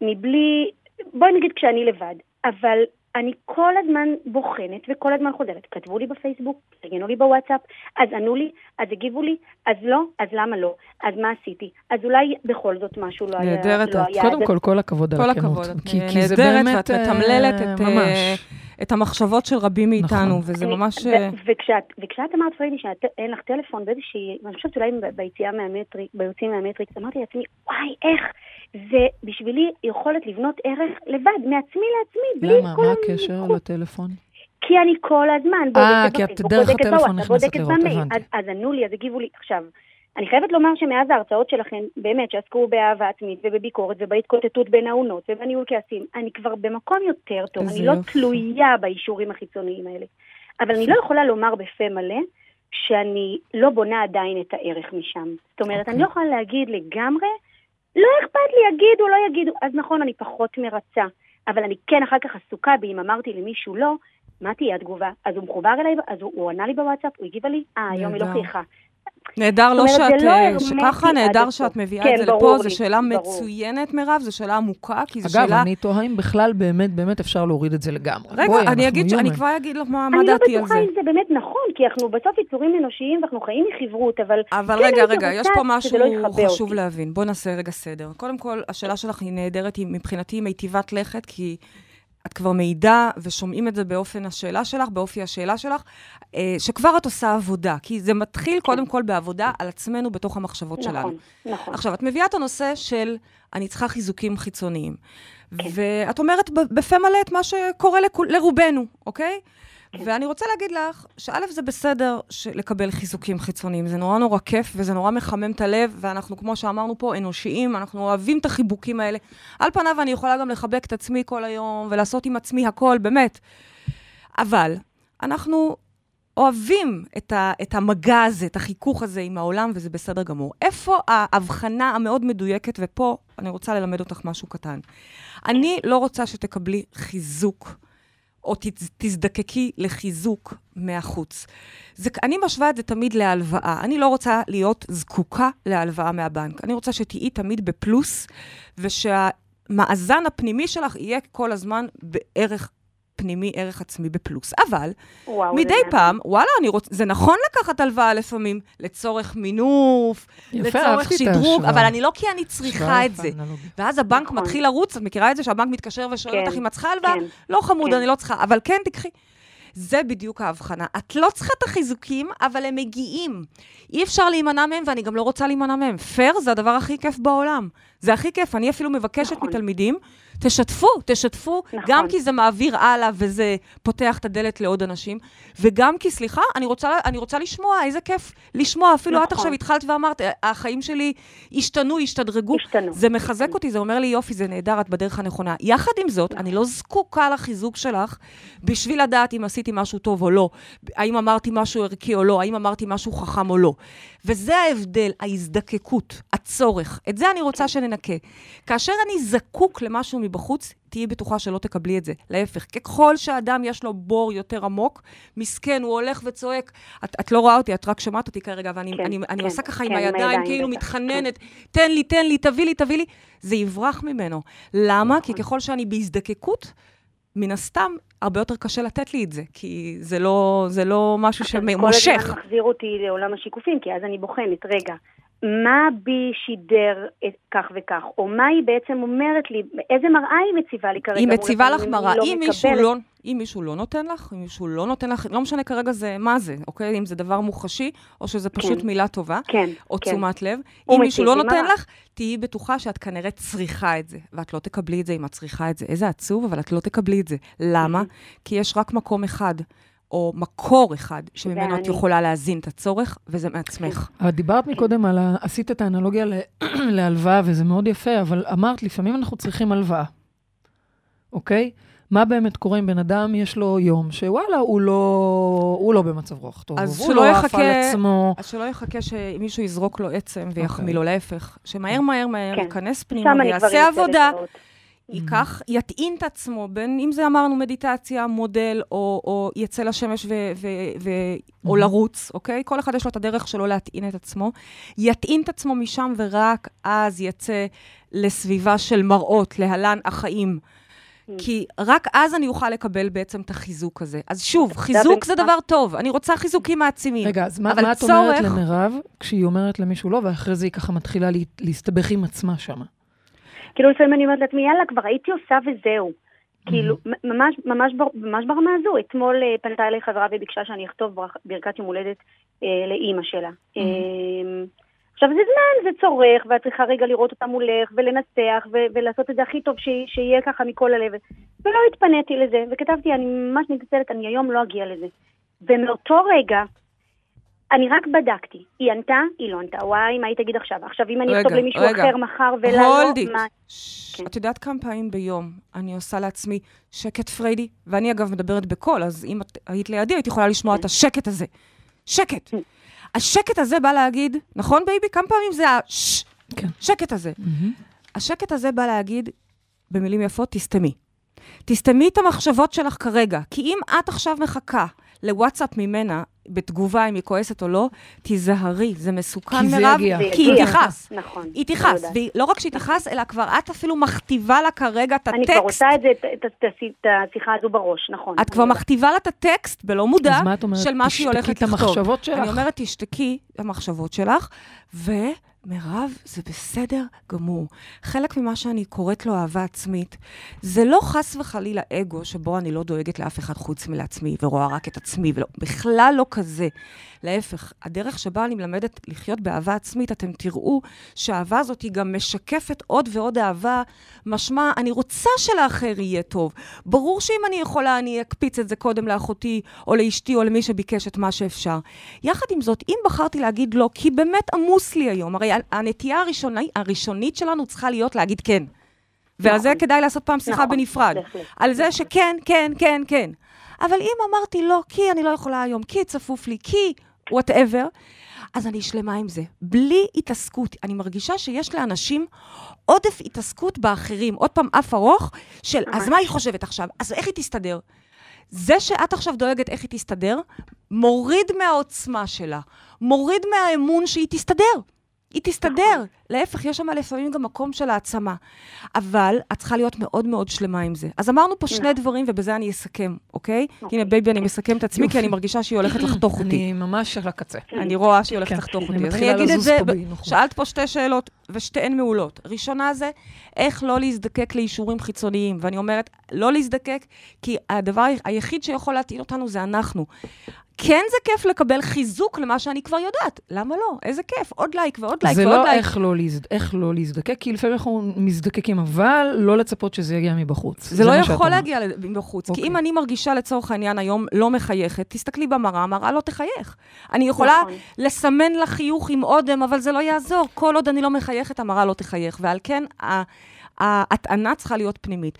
מבלי, בואי נגיד כשאני לבד, אבל אני כל הזמן בוחנת וכל הזמן חוזרת. כתבו לי בפייסבוק, ארגנו לי בוואטסאפ, אז ענו לי, אז הגיבו לי, אז לא, אז למה לא? אז מה עשיתי? אז אולי בכל זאת משהו לא היה... נהדרת לא את. קודם כל, כל הכבוד על כל הכנות. הכבוד, כי- כי זה נהדרת, באמת, ואת מתמללת אה, את, אה, ממש. את המחשבות של רבים מאיתנו, וזה אני- ממש... ו- אה, וכשאת, וכשאת אמרת, פריידי, שאין לך טלפון באיזושהי, אני חושבת אולי ביציאה מהמטריקס, ביוצאים מהמטריקס, אמרתי לעצמי, וואי, איך, זה בשבילי יכולת לבנות ערך לבד, מעצמי לעצמי, בלי למה? כל מה ה- הקשר לטלפון? כי אני כל הזמן אה, בודקת כי את בפייסבוק, דרך בודקת הטלפון בוואטסאפ, נכנסת בודקת לראות, במייל. הבנתי. אז, אז ענו לי, אז הגיבו לי. עכשיו, אני חייבת לומר שמאז ההרצאות שלכם, באמת, שעסקו באהבה עצמית ובביקורת ובהתקוטטות בין האונות ובניהול כעסים, אני כבר במקום יותר טוב. אני לא יופי. תלויה באישורים החיצוניים האלה. אבל אני לא יכולה לומר בפה מלא שאני לא בונה עדיין את הערך משם. זאת אומרת, אוקיי. אני לא יכולה להגיד לגמרי, לא אכפת לי, יגידו, לא יגידו. אז נכון, אני פחות מרצה. אבל אני כן אחר כך עסוקה בי, אם אמרתי למישהו לא, מה תהיה התגובה? אז הוא מחובר אליי, אז הוא, הוא ענה לי בוואטסאפ, הוא הגיבה לי, אה, היום היא לא. חייכה. נהדר לא שאת, לא אה, שככה נהדר. שאת מביאה כן, את זה לפה, לי, זו שאלה ברור. מצוינת, מירב, זו שאלה עמוקה, כי זו אגב, שאלה... אני תוהה אם בכלל באמת באמת אפשר להוריד את זה לגמרי. רגע, בואי, אני אגיד, ש- אני. כבר אגיד לך מה מה אני לא דעתי על בטוחה זה. אם זה באמת נכון, כי אנחנו בסוף יצורים אנושיים ואנחנו חיים מחברות, אבל... אבל כן רגע, רגע, יש פה משהו שזה לא חשוב אותי. להבין. בואי נעשה רגע סדר. קודם כל, השאלה שלך היא נהדרת, היא מבחינתי היא מיטיבת לכת, כי את כבר מעידה ושומעים את זה באופן השאלה שלך, באופי השאלה שלך, אה, שכבר את עושה עבודה. כי זה מתחיל קודם כל בעבודה על עצמנו בתוך המחשבות שלנו. נכון, נכון. עכשיו, את מביאה את הנושא של אני צריכה חיזוקים חיצוניים. כן. ואת אומרת בפה מלא את מה שקורה לכול, לרובנו, אוקיי? ואני רוצה להגיד לך, שא' זה בסדר לקבל חיזוקים חיצוניים, זה נורא נורא כיף וזה נורא מחמם את הלב, ואנחנו, כמו שאמרנו פה, אנושיים, אנחנו אוהבים את החיבוקים האלה. על פניו אני יכולה גם לחבק את עצמי כל היום ולעשות עם עצמי הכל, באמת. אבל אנחנו אוהבים את, ה, את המגע הזה, את החיכוך הזה עם העולם, וזה בסדר גמור. איפה ההבחנה המאוד מדויקת, ופה אני רוצה ללמד אותך משהו קטן. אני לא רוצה שתקבלי חיזוק, או תז- תזדקקי לחיזוק מהחוץ. זה, אני משווה את זה תמיד להלוואה. אני לא רוצה להיות זקוקה להלוואה מהבנק. אני רוצה שתהיי תמיד בפלוס, ושהמאזן הפנימי שלך יהיה כל הזמן בערך פנימי, ערך עצמי בפלוס. אבל וואו, זה מדי מעניין. פעם, וואלה, אני רוצ... זה נכון לקחת הלוואה לפעמים, לצורך מינוף, יפה, לצורך שדרוג. אבל אני לא כי אני צריכה את זה. ואז הבנק נכון. מתחיל לרוץ, את מכירה את זה שהבנק מתקשר ושואל כן, אותך אם את צריכה הלוואה? כן, לא חמוד, כן. אני לא צריכה, אבל כן, תקחי. זה בדיוק ההבחנה. את לא צריכה את החיזוקים, אבל הם מגיעים. אי אפשר להימנע מהם, ואני גם לא רוצה להימנע מהם. פייר זה הדבר הכי כיף בעולם. זה הכי כיף. אני אפילו מבקשת נכון. מתלמידים, תשתפו, תשתפו, נכון. גם כי זה מעביר הלאה וזה פותח את הדלת לעוד אנשים, וגם כי, סליחה, אני רוצה, אני רוצה לשמוע, איזה כיף לשמוע. אפילו את נכון. עכשיו התחלת ואמרת, החיים שלי השתנו, השתדרגו. השתנו. זה מחזק אותי, זה אומר לי, יופי, זה נהדר, את בדרך הנכונה. יחד עם זאת, אני לא זקוקה לחיזוק שלך בשביל לדעת אם עשיתי משהו טוב או לא, האם אמרתי משהו ערכי או לא, האם אמרתי משהו חכם או לא. וזה ההבדל, ההזדקקות, הצורך. את זה אני רוצה שננקה. כאשר אני זקוק למשהו מבחוץ, תהיי בטוחה שלא תקבלי את זה. להפך, ככל שאדם יש לו בור יותר עמוק, מסכן, הוא הולך וצועק. את, את לא רואה אותי, את רק שומעת אותי כרגע, ואני כן, אני, אני כן, עושה ככה כן, עם הידיים, כאילו בטח, מתחננת, תן לי, תן לי, תביא לי, תביא לי. זה יברח ממנו. למה? כי נכון. ככל שאני בהזדקקות, מן הסתם, הרבה יותר קשה לתת לי את זה, כי זה לא, זה לא משהו עכשיו, כל שמושך. הזמן מחזיר אותי לעולם השיקופים, כי אז אני בוחנת, רגע, מה בי שידר את כך וכך, או מה היא בעצם אומרת לי, איזה מראה היא מציבה לי כרגע היא מציבה לך מראה. לא אם מישהו? לא, אם מישהו לא נותן לך, אם מישהו לא נותן לך, לא משנה כרגע זה, מה זה, אוקיי? אם זה דבר מוחשי, או שזה פשוט כן. מילה טובה, כן, או כן. תשומת לב. אם מישהו לא נותן מראה. לך, תהיי בטוחה שאת כנראה צריכה את זה. ואת לא תקבלי את זה אם את צריכה את זה. איזה עצוב, אבל את לא תקבלי את זה. למה? כי יש רק מקום אחד. או מקור אחד שממנו את. יכולה להזין את הצורך, וזה מעצמך. אבל דיברת מקודם על ה... עשית את האנלוגיה ל... להלוואה, וזה מאוד יפה, אבל אמרת, לפעמים אנחנו צריכים הלוואה, אוקיי? מה באמת קורה אם בן אדם, יש לו יום שוואלה, הוא לא, הוא לא במצב רוח טוב, אז הוא לא עף על עצמו. אז שלא יחכה שמישהו יזרוק לו עצם ויחמיא אוקיי. לו, להפך. שמהר מהר מהר כן. ייכנס פנימה ויעשה ארצה עבודה. ייקח, יטעין את עצמו, בין אם זה אמרנו מדיטציה, מודל, או, או יצא לשמש ו, ו, ו, או Mhm. לרוץ, אוקיי? כל אחד יש לו את הדרך שלו להטעין את עצמו. יטעין את עצמו משם, ורק אז יצא לסביבה של מראות, להלן החיים. כי רק אז אני אוכל לקבל בעצם את החיזוק הזה. אז שוב, חיזוק זה. דבר טוב, אני רוצה חיזוקים מעצימים. רגע, אז מה, את אומרת למירב כשהיא אומרת למישהו לא, ואחרי זה היא ככה מתחילה לה, להסתבך עם עצמה שמה? כאילו לפעמים אני אומרת לעצמי, יאללה, כבר הייתי עושה וזהו. כאילו, מ- ממש, ממש, ממש ברמה הזו. אתמול אה, פנתה אליי חברה וביקשה שאני אכתוב ברכת יום הולדת אה, לאימא שלה. אה, עכשיו, זה זמן, זה צורך, ואת צריכה רגע לראות אותה מולך, ולנצח, ו- ולעשות את זה הכי טוב ש- שיהיה ככה מכל הלב. ולא התפניתי לזה, וכתבתי, אני ממש מתנצלת, אני היום לא אגיע לזה. ומאותו רגע, אני רק בדקתי. היא ענתה, היא לא ענתה. וואי, מה היא תגיד עכשיו? עכשיו, אם אני אכתוב למישהו רגע. אחר מחר ולה לא. מה... ש- כן. את יודעת כמה פעמים ביום אני עושה לעצמי שקט פריידי? ואני אגב מדברת בקול, אז אם את היית לידי, היית יכולה לשמוע כן. את השקט הזה. שקט. השקט הזה בא להגיד, נכון baby? כמה פעמים זה. כן. שקט הזה. השקט הזה בא להגיד, במילים יפות, תסתמי. תסתמי את המחשבות שלך כרגע, כי אם את עכשיו מחכה לוואטסאפ ממנה, בתגובה אם היא כועסת או לא, תיזהרי, זה מסוכן, כי זה מירב, יגיע. זה כי היא. תכעס. נכון. היא תכעס. ולא רק שהיא תכעס, אלא כבר את אפילו מכתיבה לה כרגע את אני כבר הטקסט. עושה את זה, את- את- את הש- את השיחה הזו בראש, נכון. את כבר. מכתיבה לה את הטקסט בלא מודע אז מה את אומרת? של מה שהיא תשתקי הולכת את לכתוב. המחשבות שלך. אני אומרת, תשתקי את המחשבות שלך, ומירב, זה בסדר גמור. חלק ממה שאני קוראת לו אהבה עצמית, זה לא חס וחלילה אגו שבו אני לא דואגת לאף אחד חוץ מלעצמי, ורואה רק את עצמי, ולא, בכלל לא כזה. להפך, הדרך שבה אני מלמדת לחיות באהבה עצמית, אתם תראו שהאהבה הזאת היא גם משקפת עוד ועוד אהבה, משמע, אני רוצה שלאחר יהיה טוב. ברור שאם אני יכולה, אני אקפיץ את זה קודם לאחותי, או לאשתי, או למי שביקש את מה שאפשר. יחד עם זאת, אם בחרתי להגיד לא, כי באמת עמוס לי היום, הרי הנטייה הראשוני, הראשונית שלנו צריכה להיות להגיד כן. ועל זה נכון. כדאי לעשות פעם שיחה נכון, בנפרד. בהחלט. על זה שכן, כן, כן, כן. אבל אם אמרתי לא, כי אני לא יכולה היום, כי צפוף לי, כי whatever, אז אני שלמה עם זה. בלי התעסקות. אני מרגישה שיש לאנשים עודף התעסקות באחרים. עוד פעם, אף ארוך של, אז מה היא חושבת עכשיו? אז איך היא תסתדר? זה שאת עכשיו דואגת איך היא תסתדר, מוריד מהעוצמה שלה, מוריד מהאמון שהיא תסתדר. היא תסתדר. להפך, יש שם לפעמים גם מקום של העצמה. אבל את צריכה להיות מאוד מאוד שלמה עם זה. אז אמרנו פה שני דברים, ובזה אני אסכם, אוקיי? אוקיי. הנה, baby, אני מסכם את עצמי, כי. אני מרגישה שהיא הולכת לחתוך אותי. אני ממש על הקצה. אני רואה שהיא הולכת כן, לחתוך אותי. אז מתחילה אני אגיד את לזוז זה, באי-נוחות. שאלת פה שתי שאלות, ושתיהן מעולות. ראשונה זה, איך לא להזדקק לאישורים חיצוניים. ואני אומרת, לא להזדקק, כי הדבר היחיד שיכול להטעין אותנו זה אנחנו. כן זה כיף לקבל חיזוק למה שאני כבר יודעת. למה לא? איזה כיף. עוד לייק ועוד לייק זה ועוד לא לייק. איך לא, להזד... איך לא להזדקק, כי לפעמים אנחנו מזדקקים, אבל לא לצפות שזה יגיע מבחוץ. זה לא מה שאת יכול. להגיע מבחוץ. כי אוקיי. אם אני מרגישה לצורך העניין היום לא מחייכת, תסתכלי במראה, המראה לא תחייך. אני יכולה נכון. לסמן לה חיוך עם אודם, אבל זה לא יעזור. כל עוד אני לא מחייכת, המראה לא תחייך. ועל כן, ההטענה צריכה להיות פנימית.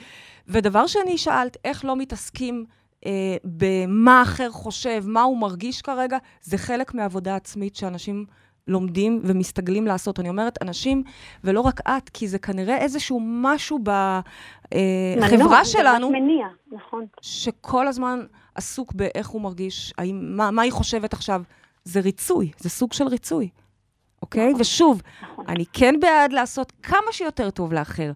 ודבר שני, שאלת, איך לא מתעסקים אה, במה אחר חושב, מה הוא מרגיש כרגע, זה חלק מעבודה עצמית שאנשים לומדים ומסתגלים לעשות. אני אומרת אנשים, ולא רק את, כי זה כנראה איזשהו משהו בחברה אה, זה שלנו, מניע, נכון. שכל הזמן עסוק באיך הוא מרגיש, האם, מה, מה היא חושבת עכשיו. זה ריצוי, זה סוג של ריצוי, אוקיי? נכון. ושוב, נכון. אני כן בעד לעשות כמה שיותר טוב לאחר.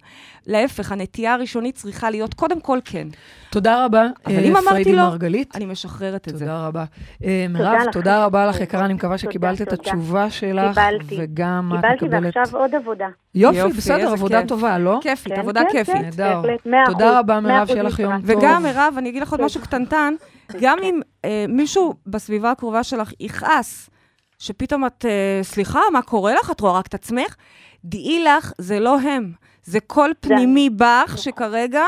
להפך, הנטייה הראשונית צריכה להיות קודם כל כן. תודה רבה, אבל אה, אם אמרתי פריידי לא, מרגלית. אני משחררת את זה. תודה רבה. אה, מירב, לכם. תודה רבה לך, יקרה, אני מקווה תודה, שקיבלת את תודה. התשובה שלך, קיבלתי. וגם את קיבלתי מקבלת... ועכשיו עוד עבודה. יופי, יופי, בסדר, עבודה כיף. טובה, לא? כיפית, כן, עבודה כן, כיפית. כן, נהדר. תודה רבה, מירב, שיהיה לך יום. טוב. וגם, מירב, אני אגיד לך עוד כן. משהו קטנטן, גם אם אה, מישהו בסביבה הקרובה שלך יכעס, שפתאום את, אה, סליחה, מה קורה לך? את רואה רק את עצמך? דעי לך, זה לא הם. זה קול פנימי בך, שכרגע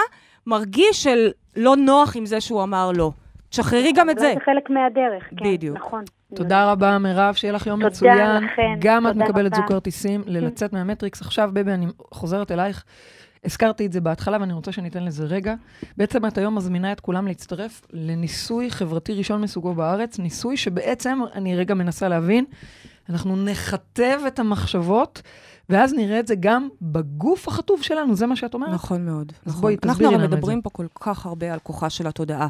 מרגיש של לא נוח עם זה שהוא אמר לא. תשחררי גם את זה. זה חלק מהדרך, כן, בדיוק. נכון. תודה רבה, מירב, שיהיה לך יום תודה מצוין. לכן, גם את תודה מקבלת. זוג כרטיסים ללצאת מהמטריקס. עכשיו, בבי, אני חוזרת אלייך. הזכרתי את זה בהתחלה, ואני רוצה שניתן לזה רגע. בעצם את היום מזמינה את כולם להצטרף לניסוי חברתי ראשון מסוגו בארץ, ניסוי שבעצם, אני רגע מנסה להבין, אנחנו נכתב את המחשבות, ואז נראה את זה גם בגוף החטוף שלנו, זה מה שאת אומרת? נכון מאוד. אז נכון. בואי, אנחנו תסבירי לנו את זה. מדברים פה כל כך הרבה על כוחה של התודעה.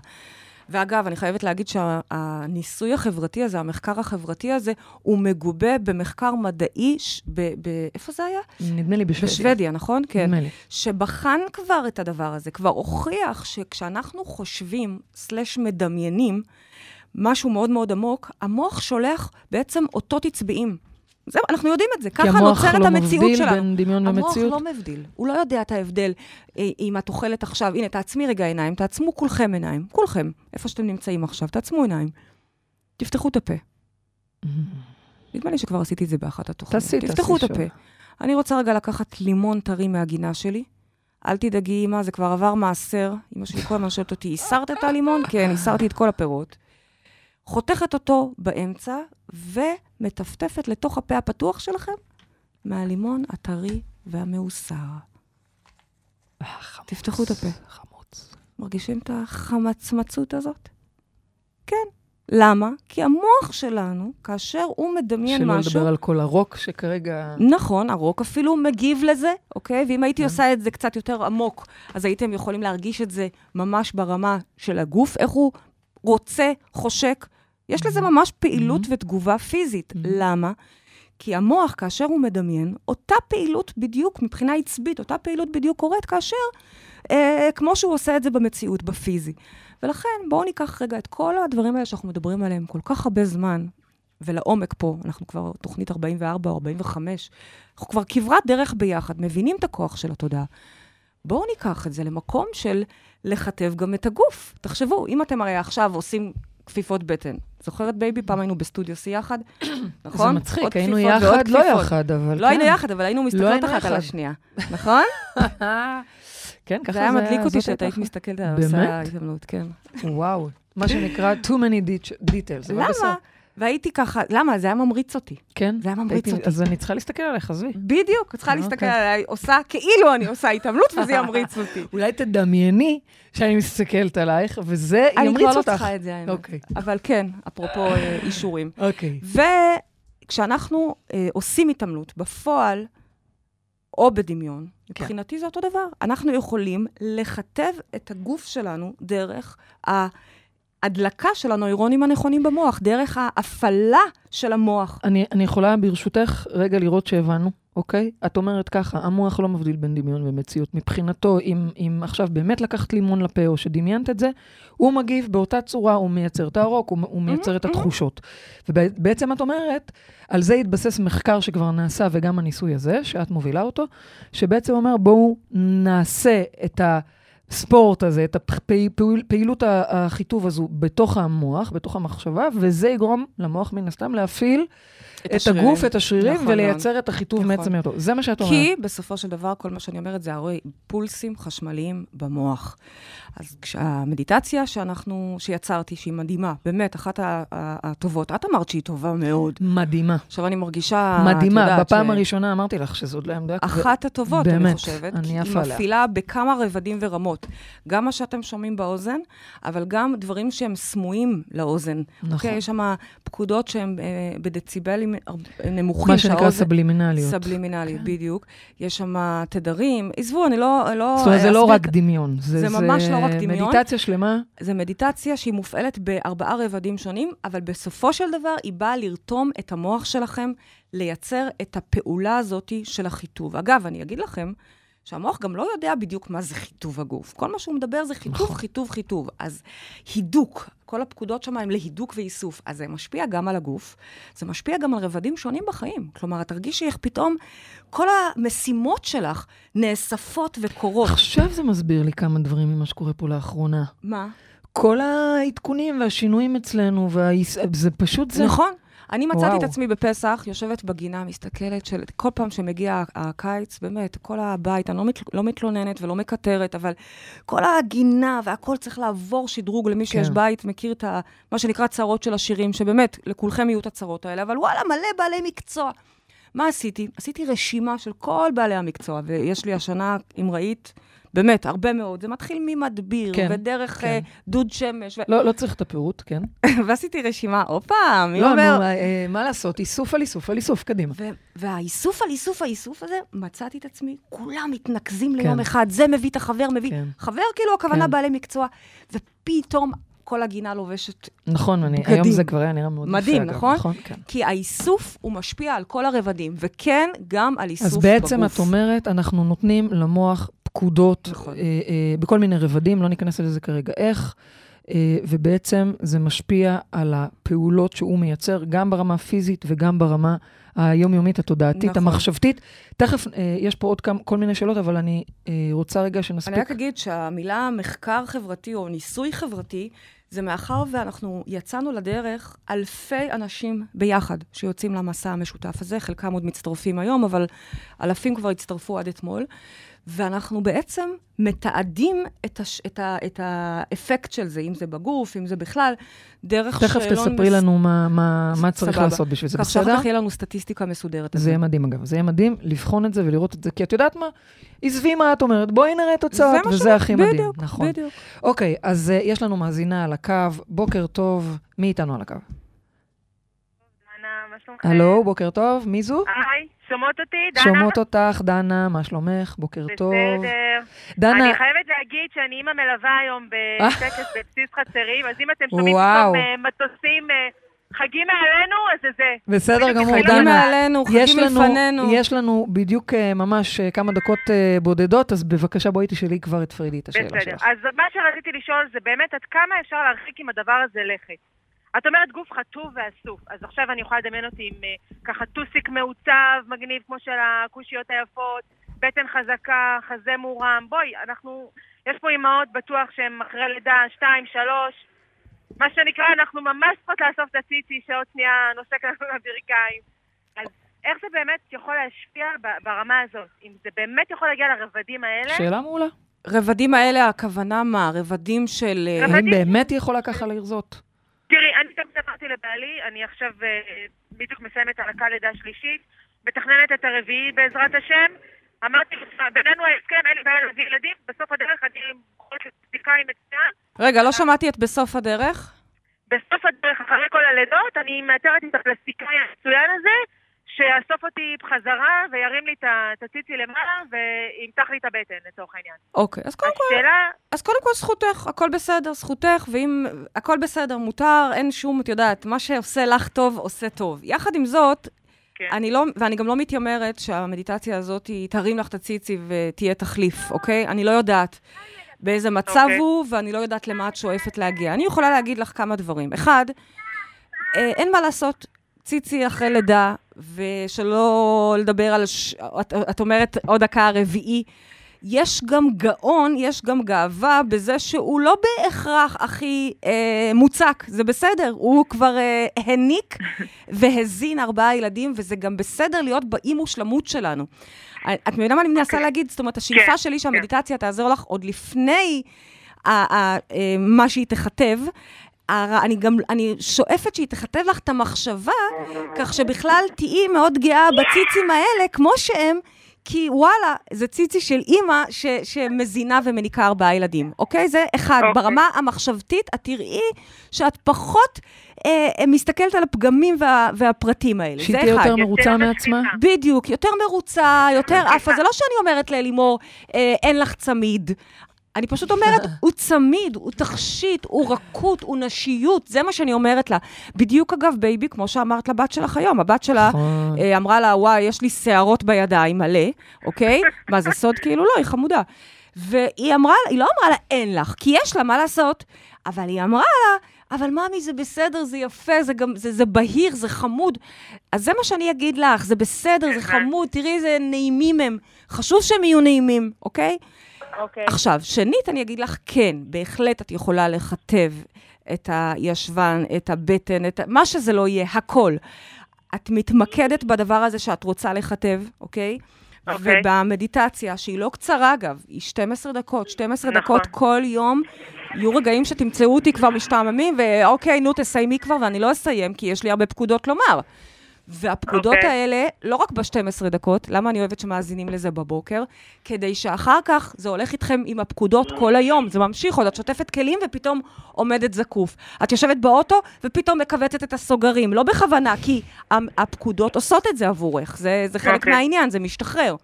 ואגב, אני חייבת להגיד שהניסוי החברתי הזה, המחקר החברתי הזה, הוא מגובה במחקר מדעי, ש... ב... ב... איפה זה היה? נדמה לי בשוודיה. בשוודיה, נכון? כן. נדמה לי. שבחן כבר את הדבר הזה, כבר הוכיח שכשאנחנו חושבים, סלש מדמיינים, משהו מאוד מאוד עמוק, המוח שולח בעצם אותות עצביים. זהו, אנחנו יודעים את זה, כי ככה המוח נוצרת לא המציאות מבדיל שלנו. בין דמיון המוח ומציאות. לא מבדיל, הוא לא יודע את ההבדל אה, אם את אוכלת עכשיו. הנה, תעצמי רגע עיניים, תעצמו כולכם עיניים, כולכם, איפה שאתם נמצאים עכשיו, תעצמו עיניים. תפתחו את הפה. נדמה לי שכבר עשיתי את זה באחת התוכניות. תעשי, תעשי תפתחו את. הפה. אני רוצה רגע לקחת לימון טרי מהגינה שלי. אל תדאגי, אמא, זה כבר עבר מעשר. אמא שלי כל הזמן שואלת אותי, הסרת את הלימון? כן, הסרתי את כל הפירות. חותכת אותו באמצע, ומטפטפת לתוך הפה הפתוח שלכם מהלימון הטרי והמאוסר. חמוץ, תפתחו את הפה. חמוץ. מרגישים את החמצמצות הזאת? כן. למה? כי המוח שלנו, כאשר הוא מדמיין שלא משהו... לדבר על כל הרוק שכרגע... נכון, הרוק אפילו מגיב לזה, אוקיי? ואם הייתי כן. עושה את זה קצת יותר עמוק, אז הייתם יכולים להרגיש את זה ממש ברמה של הגוף, איך הוא רוצה, חושק. יש לזה ממש פעילות Mhm. ותגובה פיזית. Mhm. למה? כי המוח, כאשר הוא מדמיין, אותה פעילות בדיוק, מבחינה עצבית, אותה פעילות בדיוק קורית כאשר, אה, כמו שהוא עושה את זה במציאות, בפיזי. ולכן, בואו ניקח רגע את כל הדברים האלה שאנחנו מדברים עליהם כל כך הרבה זמן, ולעומק פה, אנחנו כבר תוכנית 44 או 45, אנחנו כבר כברת דרך ביחד, מבינים את הכוח של התודעה. בואו ניקח את זה למקום של לחטב גם את הגוף. תחשבו, אם אתם הרי עכשיו עושים כפיפות בטן, זוכרת baby? פעם היינו בסטודיו C יחד, נכון? זה מצחיק, היינו כפיפות יחד, לא כפיפות. יחד, אבל לא היינו כן. יחד, אבל היינו מסתכלות היינו אחת על. השנייה, נכון? כן, ככה זה היה מדליק אותי שאת היית מסתכלת על? עושה התעמלות, כן. וואו, מה שנקרא too many details. בסדר. למה? והייתי ככה, למה? זה היה ממריץ אותי. כן? זה היה ממריץ הייתי- אותי. אז אני צריכה להסתכל עליך, עזבי. בדיוק, את צריכה אה, להסתכל אוקיי. עליי, עושה כאילו אני עושה התעמלות, וזה ימריץ אותי. אולי תדמייני שאני מסתכלת עלייך, וזה אני ימריץ כבר לא אותך. צריכה את זה, האמת. אוקיי. אבל כן, אפרופו אה, אישורים. אוקיי. וכשאנחנו אה, עושים התעמלות בפועל, או בדמיון, כן. מבחינתי זה אותו דבר. אנחנו יכולים לכתב את הגוף שלנו דרך ההדלקה של הנוירונים הנכונים במוח, דרך ההפעלה של המוח. אני, אני יכולה ברשותך רגע לראות שהבנו, אוקיי? את אומרת ככה, המוח לא מבדיל בין דמיון ומציאות. מבחינתו, אם, אם עכשיו באמת לקחת לימון לפה או שדמיינת את זה, הוא מגיב באותה צורה, הוא מייצר את הרוק, הוא, הוא מייצר את התחושות. ובעצם את אומרת, על זה התבסס מחקר שכבר נעשה, וגם הניסוי הזה, שאת מובילה אותו, שבעצם אומר, בואו נעשה את ה... ספורט הזה, את הפעילות החיטוב הזו בתוך המוח, בתוך המחשבה, וזה יגרום למוח מן הסתם להפעיל את. הגוף, את השרירים, נכון ולייצר מאוד. את החיטוב נכון. מעצם היותו. זה מה שאת אומרת. כי בסופו של דבר, כל מה שאני אומרת זה הרי פולסים חשמליים במוח. אז כשהמדיטציה שאנחנו, שיצרתי, שהיא מדהימה, באמת, אחת הטובות, את אמרת שהיא טובה מאוד. מדהימה. עכשיו אני מרגישה, את מדהימה. בפעם ש- הראשונה אמרתי לך שזו עוד לא עמדה. אחת הטובות, אני באמת, חושבת. אני כי עפה היא עליה. מפעילה בכמה רבדים ורמות. גם מה שאתם שומעים באוזן, אבל גם דברים שהם סמויים לאוזן. נכון. אוקיי? יש שם פקודות שהן אה, בדציבלים נמוכים. מה שנקרא שהאוזן- סבלימינליות. סבלימינלי, בדיוק. יש שם תדרים. עזבו, אני לא... לא זאת אומרת, זה לא רק דמיון. זה ממש לא רק דמיון. מדיטציה שלמה. זה מדיטציה שהיא מופעלת בארבעה רבדים שונים, אבל בסופו של דבר היא באה לרתום את המוח שלכם לייצר את הפעולה הזאת של החיטוב. אגב, אני אגיד לכם שהמוח גם לא יודע בדיוק מה זה חיטוב הגוף. כל מה שהוא מדבר זה חיטוב, נכון. חיטוב, חיטוב. אז הידוק, כל הפקודות שם הן להידוק ואיסוף. אז זה משפיע גם על הגוף, זה משפיע גם על רבדים שונים בחיים. כלומר, את תרגישי איך פתאום כל המשימות שלך נאספות וקורות. עכשיו זה מסביר לי כמה דברים ממה שקורה פה לאחרונה. מה? כל העדכונים והשינויים אצלנו, והאיס- זה פשוט זה. נכון. אני מצאתי וואו. את עצמי בפסח, יושבת בגינה, מסתכלת, של כל פעם שמגיע הקיץ, באמת, כל הבית, אני לא, מת, לא מתלוננת ולא מקטרת, אבל כל הגינה והכל צריך לעבור שדרוג למי שיש כן. בית, מכיר את ה, מה שנקרא צרות של השירים, שבאמת, לכולכם יהיו את הצרות האלה, אבל וואלה, מלא בעלי מקצוע. מה עשיתי? עשיתי רשימה של כל בעלי המקצוע, ויש לי השנה, אם ראית, באמת, הרבה מאוד. זה מתחיל ממדביר, כן, ודרך כן. אה, דוד שמש, ו... לא, לא צריך את הפירוט, כן. ועשיתי רשימה, הופה, מי לא, אומר? אה, מה לעשות? איסוף על איסוף על איסוף, קדימה. ו- והאיסוף על איסוף האיסוף הזה, מצאתי את עצמי, כולם מתנקזים כן. ליום אחד, זה מביא את החבר, מביא... כן. חבר, כאילו, הכוונה כן. בעלי מקצוע, ופתאום כל הגינה לובשת. נכון, אני, בגדים. היום זה כבר היה נראה מאוד יפה. מדהים, אגב, נכון? נכון, כן. כי האיסוף, הוא משפיע על כל הרבדים, וכן, גם על איסוף אז בגוף. בעצם את אומרת, אנחנו נותנים למוח פקודות נכון. אה, אה, בכל מיני רבדים, לא ניכנס לזה כרגע איך, אה, ובעצם זה משפיע על הפעולות שהוא מייצר, גם ברמה הפיזית וגם ברמה היומיומית, התודעתית, נכון. המחשבתית. תכף, יש פה עוד כמה, כל מיני שאלות, אבל אני רוצה רגע שנספיק. אני רק אגיד שהמילה מחקר חברתי או ניסוי חברתי, זה מאחר ואנחנו יצאנו לדרך אלפי אנשים ביחד שיוצאים למסע המשותף הזה, חלקם עוד מצטרפים היום, אבל אלפים כבר הצטרפו עד אתמול. ואנחנו בעצם מתעדים את, הש, את, ה, את האפקט של זה, אם זה בגוף, אם זה בכלל, דרך תכף תספרי מס... לנו מה, מה, מה צריך סבבה. לעשות בשביל זה, בסדר? כך שאחר כך יהיה לנו סטטיסטיקה מסודרת. זה יהיה מדהים, אגב. זה יהיה מדהים לבחון את זה ולראות את זה, כי את יודעת מה? עזבי מה את אומרת, בואי נראה תוצאות, וזה שמה, הכי מדהים. בדיוק, נכון. בדיוק. אוקיי, אז uh, יש לנו מאזינה על הקו. בוקר טוב. מי איתנו על הקו? דנה, מה שלומכם? הלו, בוקר טוב. מי זו? היי, שומעות אותי? דנה? שומעות אותך, דנה, מה שלומך? בוקר טוב. בסדר. דנה, אני חייבת להגיד שאני אימא מלווה היום בטקס בבסיס חצרים, אז אם אתם שומעים וואו. פתאום אה, מטוסים, אה, חגים מעלינו, אז זה זה. בסדר גמור, חגים חגים דנה. מעלינו, חגים לפנינו. יש לנו בדיוק אה, ממש כמה דקות בודדות, אז בבקשה בואי תשאלי כבר את פרידי את השאלה בסדר. שלך. אז מה שרציתי לשאול זה באמת עד כמה אפשר להרחיק עם הדבר הזה לכת. את אומרת גוף חטוב ואסוף, אז עכשיו אני יכולה לדמיין אותי עם אה, ככה טוסיק מעוצב, מגניב כמו של הכושיות היפות, בטן חזקה, חזה מורם. בואי, אנחנו, יש פה אימהות בטוח שהן אחרי לידה, שתיים, שלוש. מה שנקרא, אנחנו ממש צריכות לאסוף את הציצי שעוד שנייה נוסק לנו לברכיים. אז איך זה באמת יכול להשפיע ברמה הזאת? אם זה באמת יכול להגיע לרבדים האלה? שאלה מעולה. רבדים האלה, הכוונה מה? רבדים של... אה, רבדים- האם באמת היא יכולה ככה לרזות? תראי, אני תמיד אמרתי לבעלי, אני עכשיו אה, בדיוק מסיימת הרקה לידה שלישית, מתכננת את הרביעי בעזרת השם. אמרתי, בינינו ההסכם, אין לי בעיה להביא ילדים, בסוף הדרך אני יכולת לסטיקאי מצוין. רגע, לא שמעתי את בסוף הדרך. בסוף הדרך, אחרי כל הלידות, אני מאתרת את הפלסטיקאי המצוין הזה, שיאסוף אותי בחזרה וירים לי את הציצי למעלה וימתח לי את הבטן, לצורך העניין. אוקיי, אז קודם כל, השאלה, אז קודם כל זכותך, הכל בסדר, זכותך, ואם הכל בסדר, מותר, אין שום, את יודעת, מה שעושה לך טוב, עושה טוב. יחד עם זאת, כן. אני לא, ואני גם לא מתיימרת שהמדיטציה הזאת היא תרים לך את הציצי ותהיה תחליף, אוקיי? אני לא יודעת באיזה מצב אוקיי. הוא, ואני לא יודעת למה את שואפת להגיע. אני יכולה להגיד לך כמה דברים. אחד, אה, אין מה לעשות, ציצי אחרי לידה, ושלא לדבר על, ש... את, את אומרת עוד דקה רביעי, יש גם גאון, יש גם גאווה בזה שהוא לא בהכרח הכי אה, מוצק, זה בסדר, הוא כבר אה, הניק והזין ארבעה ילדים, וזה גם בסדר להיות באי מושלמות שלנו. את מבינה מה אני מנסה להגיד? זאת אומרת, השאיפה כן, שלי שהמדיטציה תעזור לך עוד לפני ה- ה- אה, מה שהיא תכתב. הר- אני גם, אני שואפת שהיא תכתב לך את המחשבה, כך שבכלל תהיי מאוד גאה בציצים האלה, כמו שהם, כי וואלה, זה ציצי של אימא ש, שמזינה ומניקה ארבעה ילדים, אוקיי? זה אחד. אוקיי. ברמה המחשבתית, את תראי שאת פחות אה, אה, מסתכלת על הפגמים וה, והפרטים האלה. שהיא תהיה. יותר מרוצה יותר מעצמה? בדיוק, יותר מרוצה, יותר עפה. זה לא שאני אומרת ללימור, אה, אין לך צמיד. אני פשוט אומרת, הוא צמיד, הוא תכשיט, הוא רכות, הוא נשיות, זה מה שאני אומרת לה. בדיוק, אגב, baby, כמו שאמרת לבת שלך היום, הבת שלה נכון. אה, אמרה לה, וואי, יש לי שערות בידיים מלא, אוקיי? מה, זה סוד? כאילו לא, היא חמודה. והיא אמרה, היא לא אמרה לה, אין לך, כי יש לה מה לעשות, אבל היא אמרה לה, אבל ממי, זה בסדר, זה יפה, זה גם, זה, זה בהיר, זה חמוד. אז זה מה שאני אגיד לך, זה בסדר, זה חמוד, תראי איזה נעימים הם. חשוב שהם יהיו נעימים, אוקיי? אוקיי. עכשיו, שנית, אני אגיד לך, כן, בהחלט את יכולה לכתב את הישבן, את הבטן, את. מה שזה לא יהיה, הכל. את מתמקדת בדבר הזה שאת רוצה לכתב, אוקיי? אוקיי. ובמדיטציה, שהיא לא קצרה אגב, היא 12 דקות, 12 נכון. דקות כל יום, יהיו רגעים שתמצאו אותי כבר משתעממים, ואוקיי, נו, תסיימי כבר, ואני לא אסיים, כי יש לי הרבה פקודות לומר. והפקודות אוקיי. האלה, לא רק ב-12 דקות, למה אני אוהבת שמאזינים לזה בבוקר? כדי שאחר כך זה הולך איתכם עם הפקודות כל היום, זה ממשיך עוד, את שוטפת כלים ופתאום עומדת זקוף. את יושבת באוטו ופתאום מכווצת את הסוגרים, לא בכוונה, כי הפקודות עושות את זה עבורך, זה, זה חלק אוקיי. מהעניין, זה משתחרר.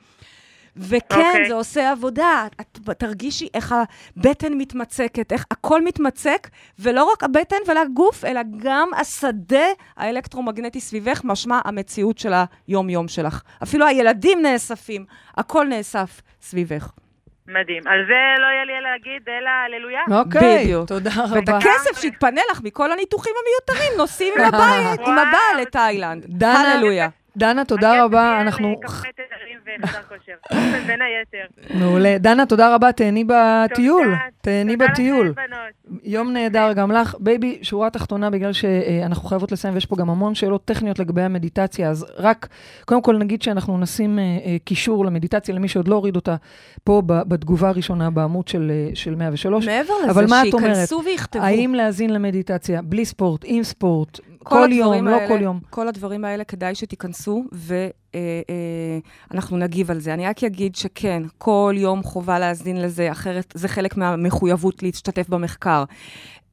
וכן, אוקיי. זה עושה עבודה. את תרגישי איך הבטן מתמצקת, איך הכל מתמצק, ולא רק הבטן ולגוף, אלא גם השדה האלקטרומגנטי סביבך, משמע המציאות של היום-יום שלך. אפילו הילדים נאספים, הכל נאסף סביבך. מדהים. על זה לא יהיה לי אלא להגיד, אלא הללויה. אוקיי, בדיוק. תודה ואת רבה. הכסף שיתפנה לך מכל הניתוחים המיותרים, נוסעים עם הבית, עם הבעל לתאילנד. דנה, הללויה. דנה, תודה רבה. אנחנו... קפה תדרים וחדר כושר. בין היתר. מעולה. דנה, תודה רבה, תהני בטיול. תהני בטיול. יום נהדר גם לך. baby, שורה תחתונה, בגלל שאנחנו חייבות לסיים, ויש פה גם המון שאלות טכניות לגבי המדיטציה, אז רק, קודם כל נגיד שאנחנו נשים אה, אה, קישור למדיטציה למי שעוד לא הוריד אותה, פה בתגובה הראשונה בעמוד של, אה, של 103. מעבר אבל לזה? שייכנסו ויכתבו. האם להאזין למדיטציה בלי ספורט, עם ספורט, כל יום, לא האלה- כל יום? כל הדברים האלה כדאי שתיכנסו, ואנחנו נגיב על זה. אני רק אגיד שכן, כל יום חובה להאזין לזה, אחרת זה חלק מהמחויבות להשתתף במחקר.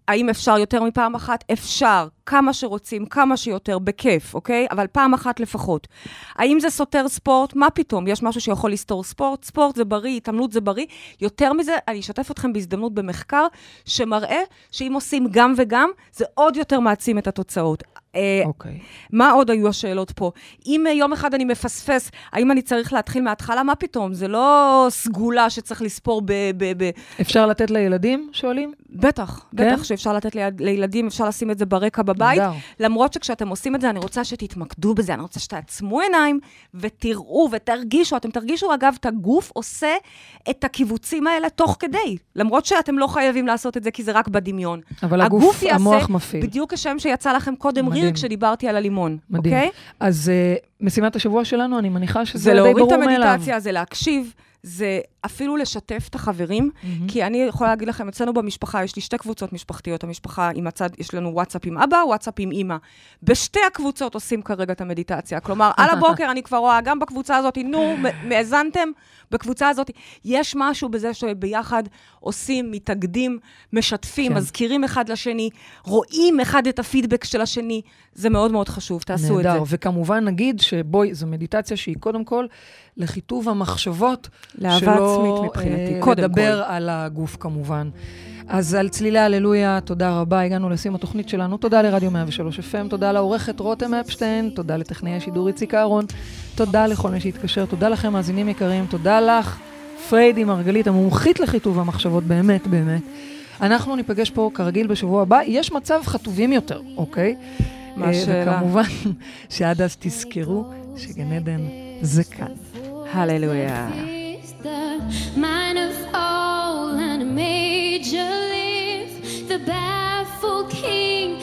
האם אפשר יותר מפעם אחת? אפשר, כמה שרוצים, כמה שיותר, בכיף, אוקיי? אבל פעם אחת לפחות. האם זה סותר ספורט? מה פתאום? יש משהו שיכול לסתור ספורט? ספורט זה בריא, התעמלות זה בריא. יותר מזה, אני אשתף אתכם בהזדמנות במחקר שמראה שאם עושים גם וגם, זה עוד יותר מעצים את התוצאות. אה, אוקיי. מה עוד היו השאלות פה? אם אה, יום אחד אני מפספס, האם אני צריך להתחיל מההתחלה? מה פתאום? זה לא סגולה שצריך לספור ב... ב, ב אפשר לתת לילדים, שואלים? בטח, כן? בטח שאפשר לתת ליד, לילדים, אפשר לשים את זה ברקע בבית. נהדר. למרות שכשאתם עושים את זה, אני רוצה שתתמקדו בזה, אני רוצה שתעצמו עיניים ותראו ותרגישו. אתם תרגישו, אגב, את הגוף עושה את הקיבוצים האלה תוך כדי. למרות שאתם לא חייבים לעשות את זה, כי זה רק בדמיון. אבל הגוף, המוח מפעיל. בדיוק כשם שיצא לכם קודם מדהים. ריר כשדיברתי על הלימון, מדהים. אוקיי? אז uh, משימת השבוע שלנו, אני מניחה שזה זה די להוריד את ברור מאליו. המדיטציה, זה להקשיב, זה אפילו לשתף את החברים, מהמם. כי אני יכולה להגיד לכם, אצלנו במשפחה יש לי שתי קבוצות משפחתיות. המשפחה עם הצד, יש לנו וואטסאפ עם אבא, וואטסאפ עם אימא. בשתי הקבוצות עושים כרגע את המדיטציה. כלומר, על הבוקר אני כבר רואה, גם בקבוצה הזאת, נו, האזנתם? בקבוצה הזאת. יש משהו בזה שביחד עושים, מתאגדים, משתפים, כן. מזכירים אחד לשני, רואים אחד את הפידבק של השני. זה מאוד מאוד חשוב, תעשו את זה. נהדר, וכמובן נגיד שבואי, זו מדיטציה שהיא קודם כל לכיתוב המחשבות. לאהבה שלא, עצמית מבחינתי, אה, קודם לדבר על הגוף כמובן. אז על צלילי הללויה, תודה רבה, הגענו לסיום התוכנית שלנו. תודה לרדיו 103 FM, תודה לעורכת רותם אפשטיין, תודה לטכנאי השידור איציק אהרון, תודה לכל מי שהתקשר, תודה לכם מאזינים יקרים, תודה לך, פריידי מרגלית, המומחית לכיתוב המחשבות, באמת, באמת. אנחנו ניפגש פה כרגיל בשבוע הבא. יש מצב חטובים יותר, אוקיי? מה אה, השאלה? וכמובן, שעד אז תזכרו שגן עדן זה כאן. Hallelujah. The baffled king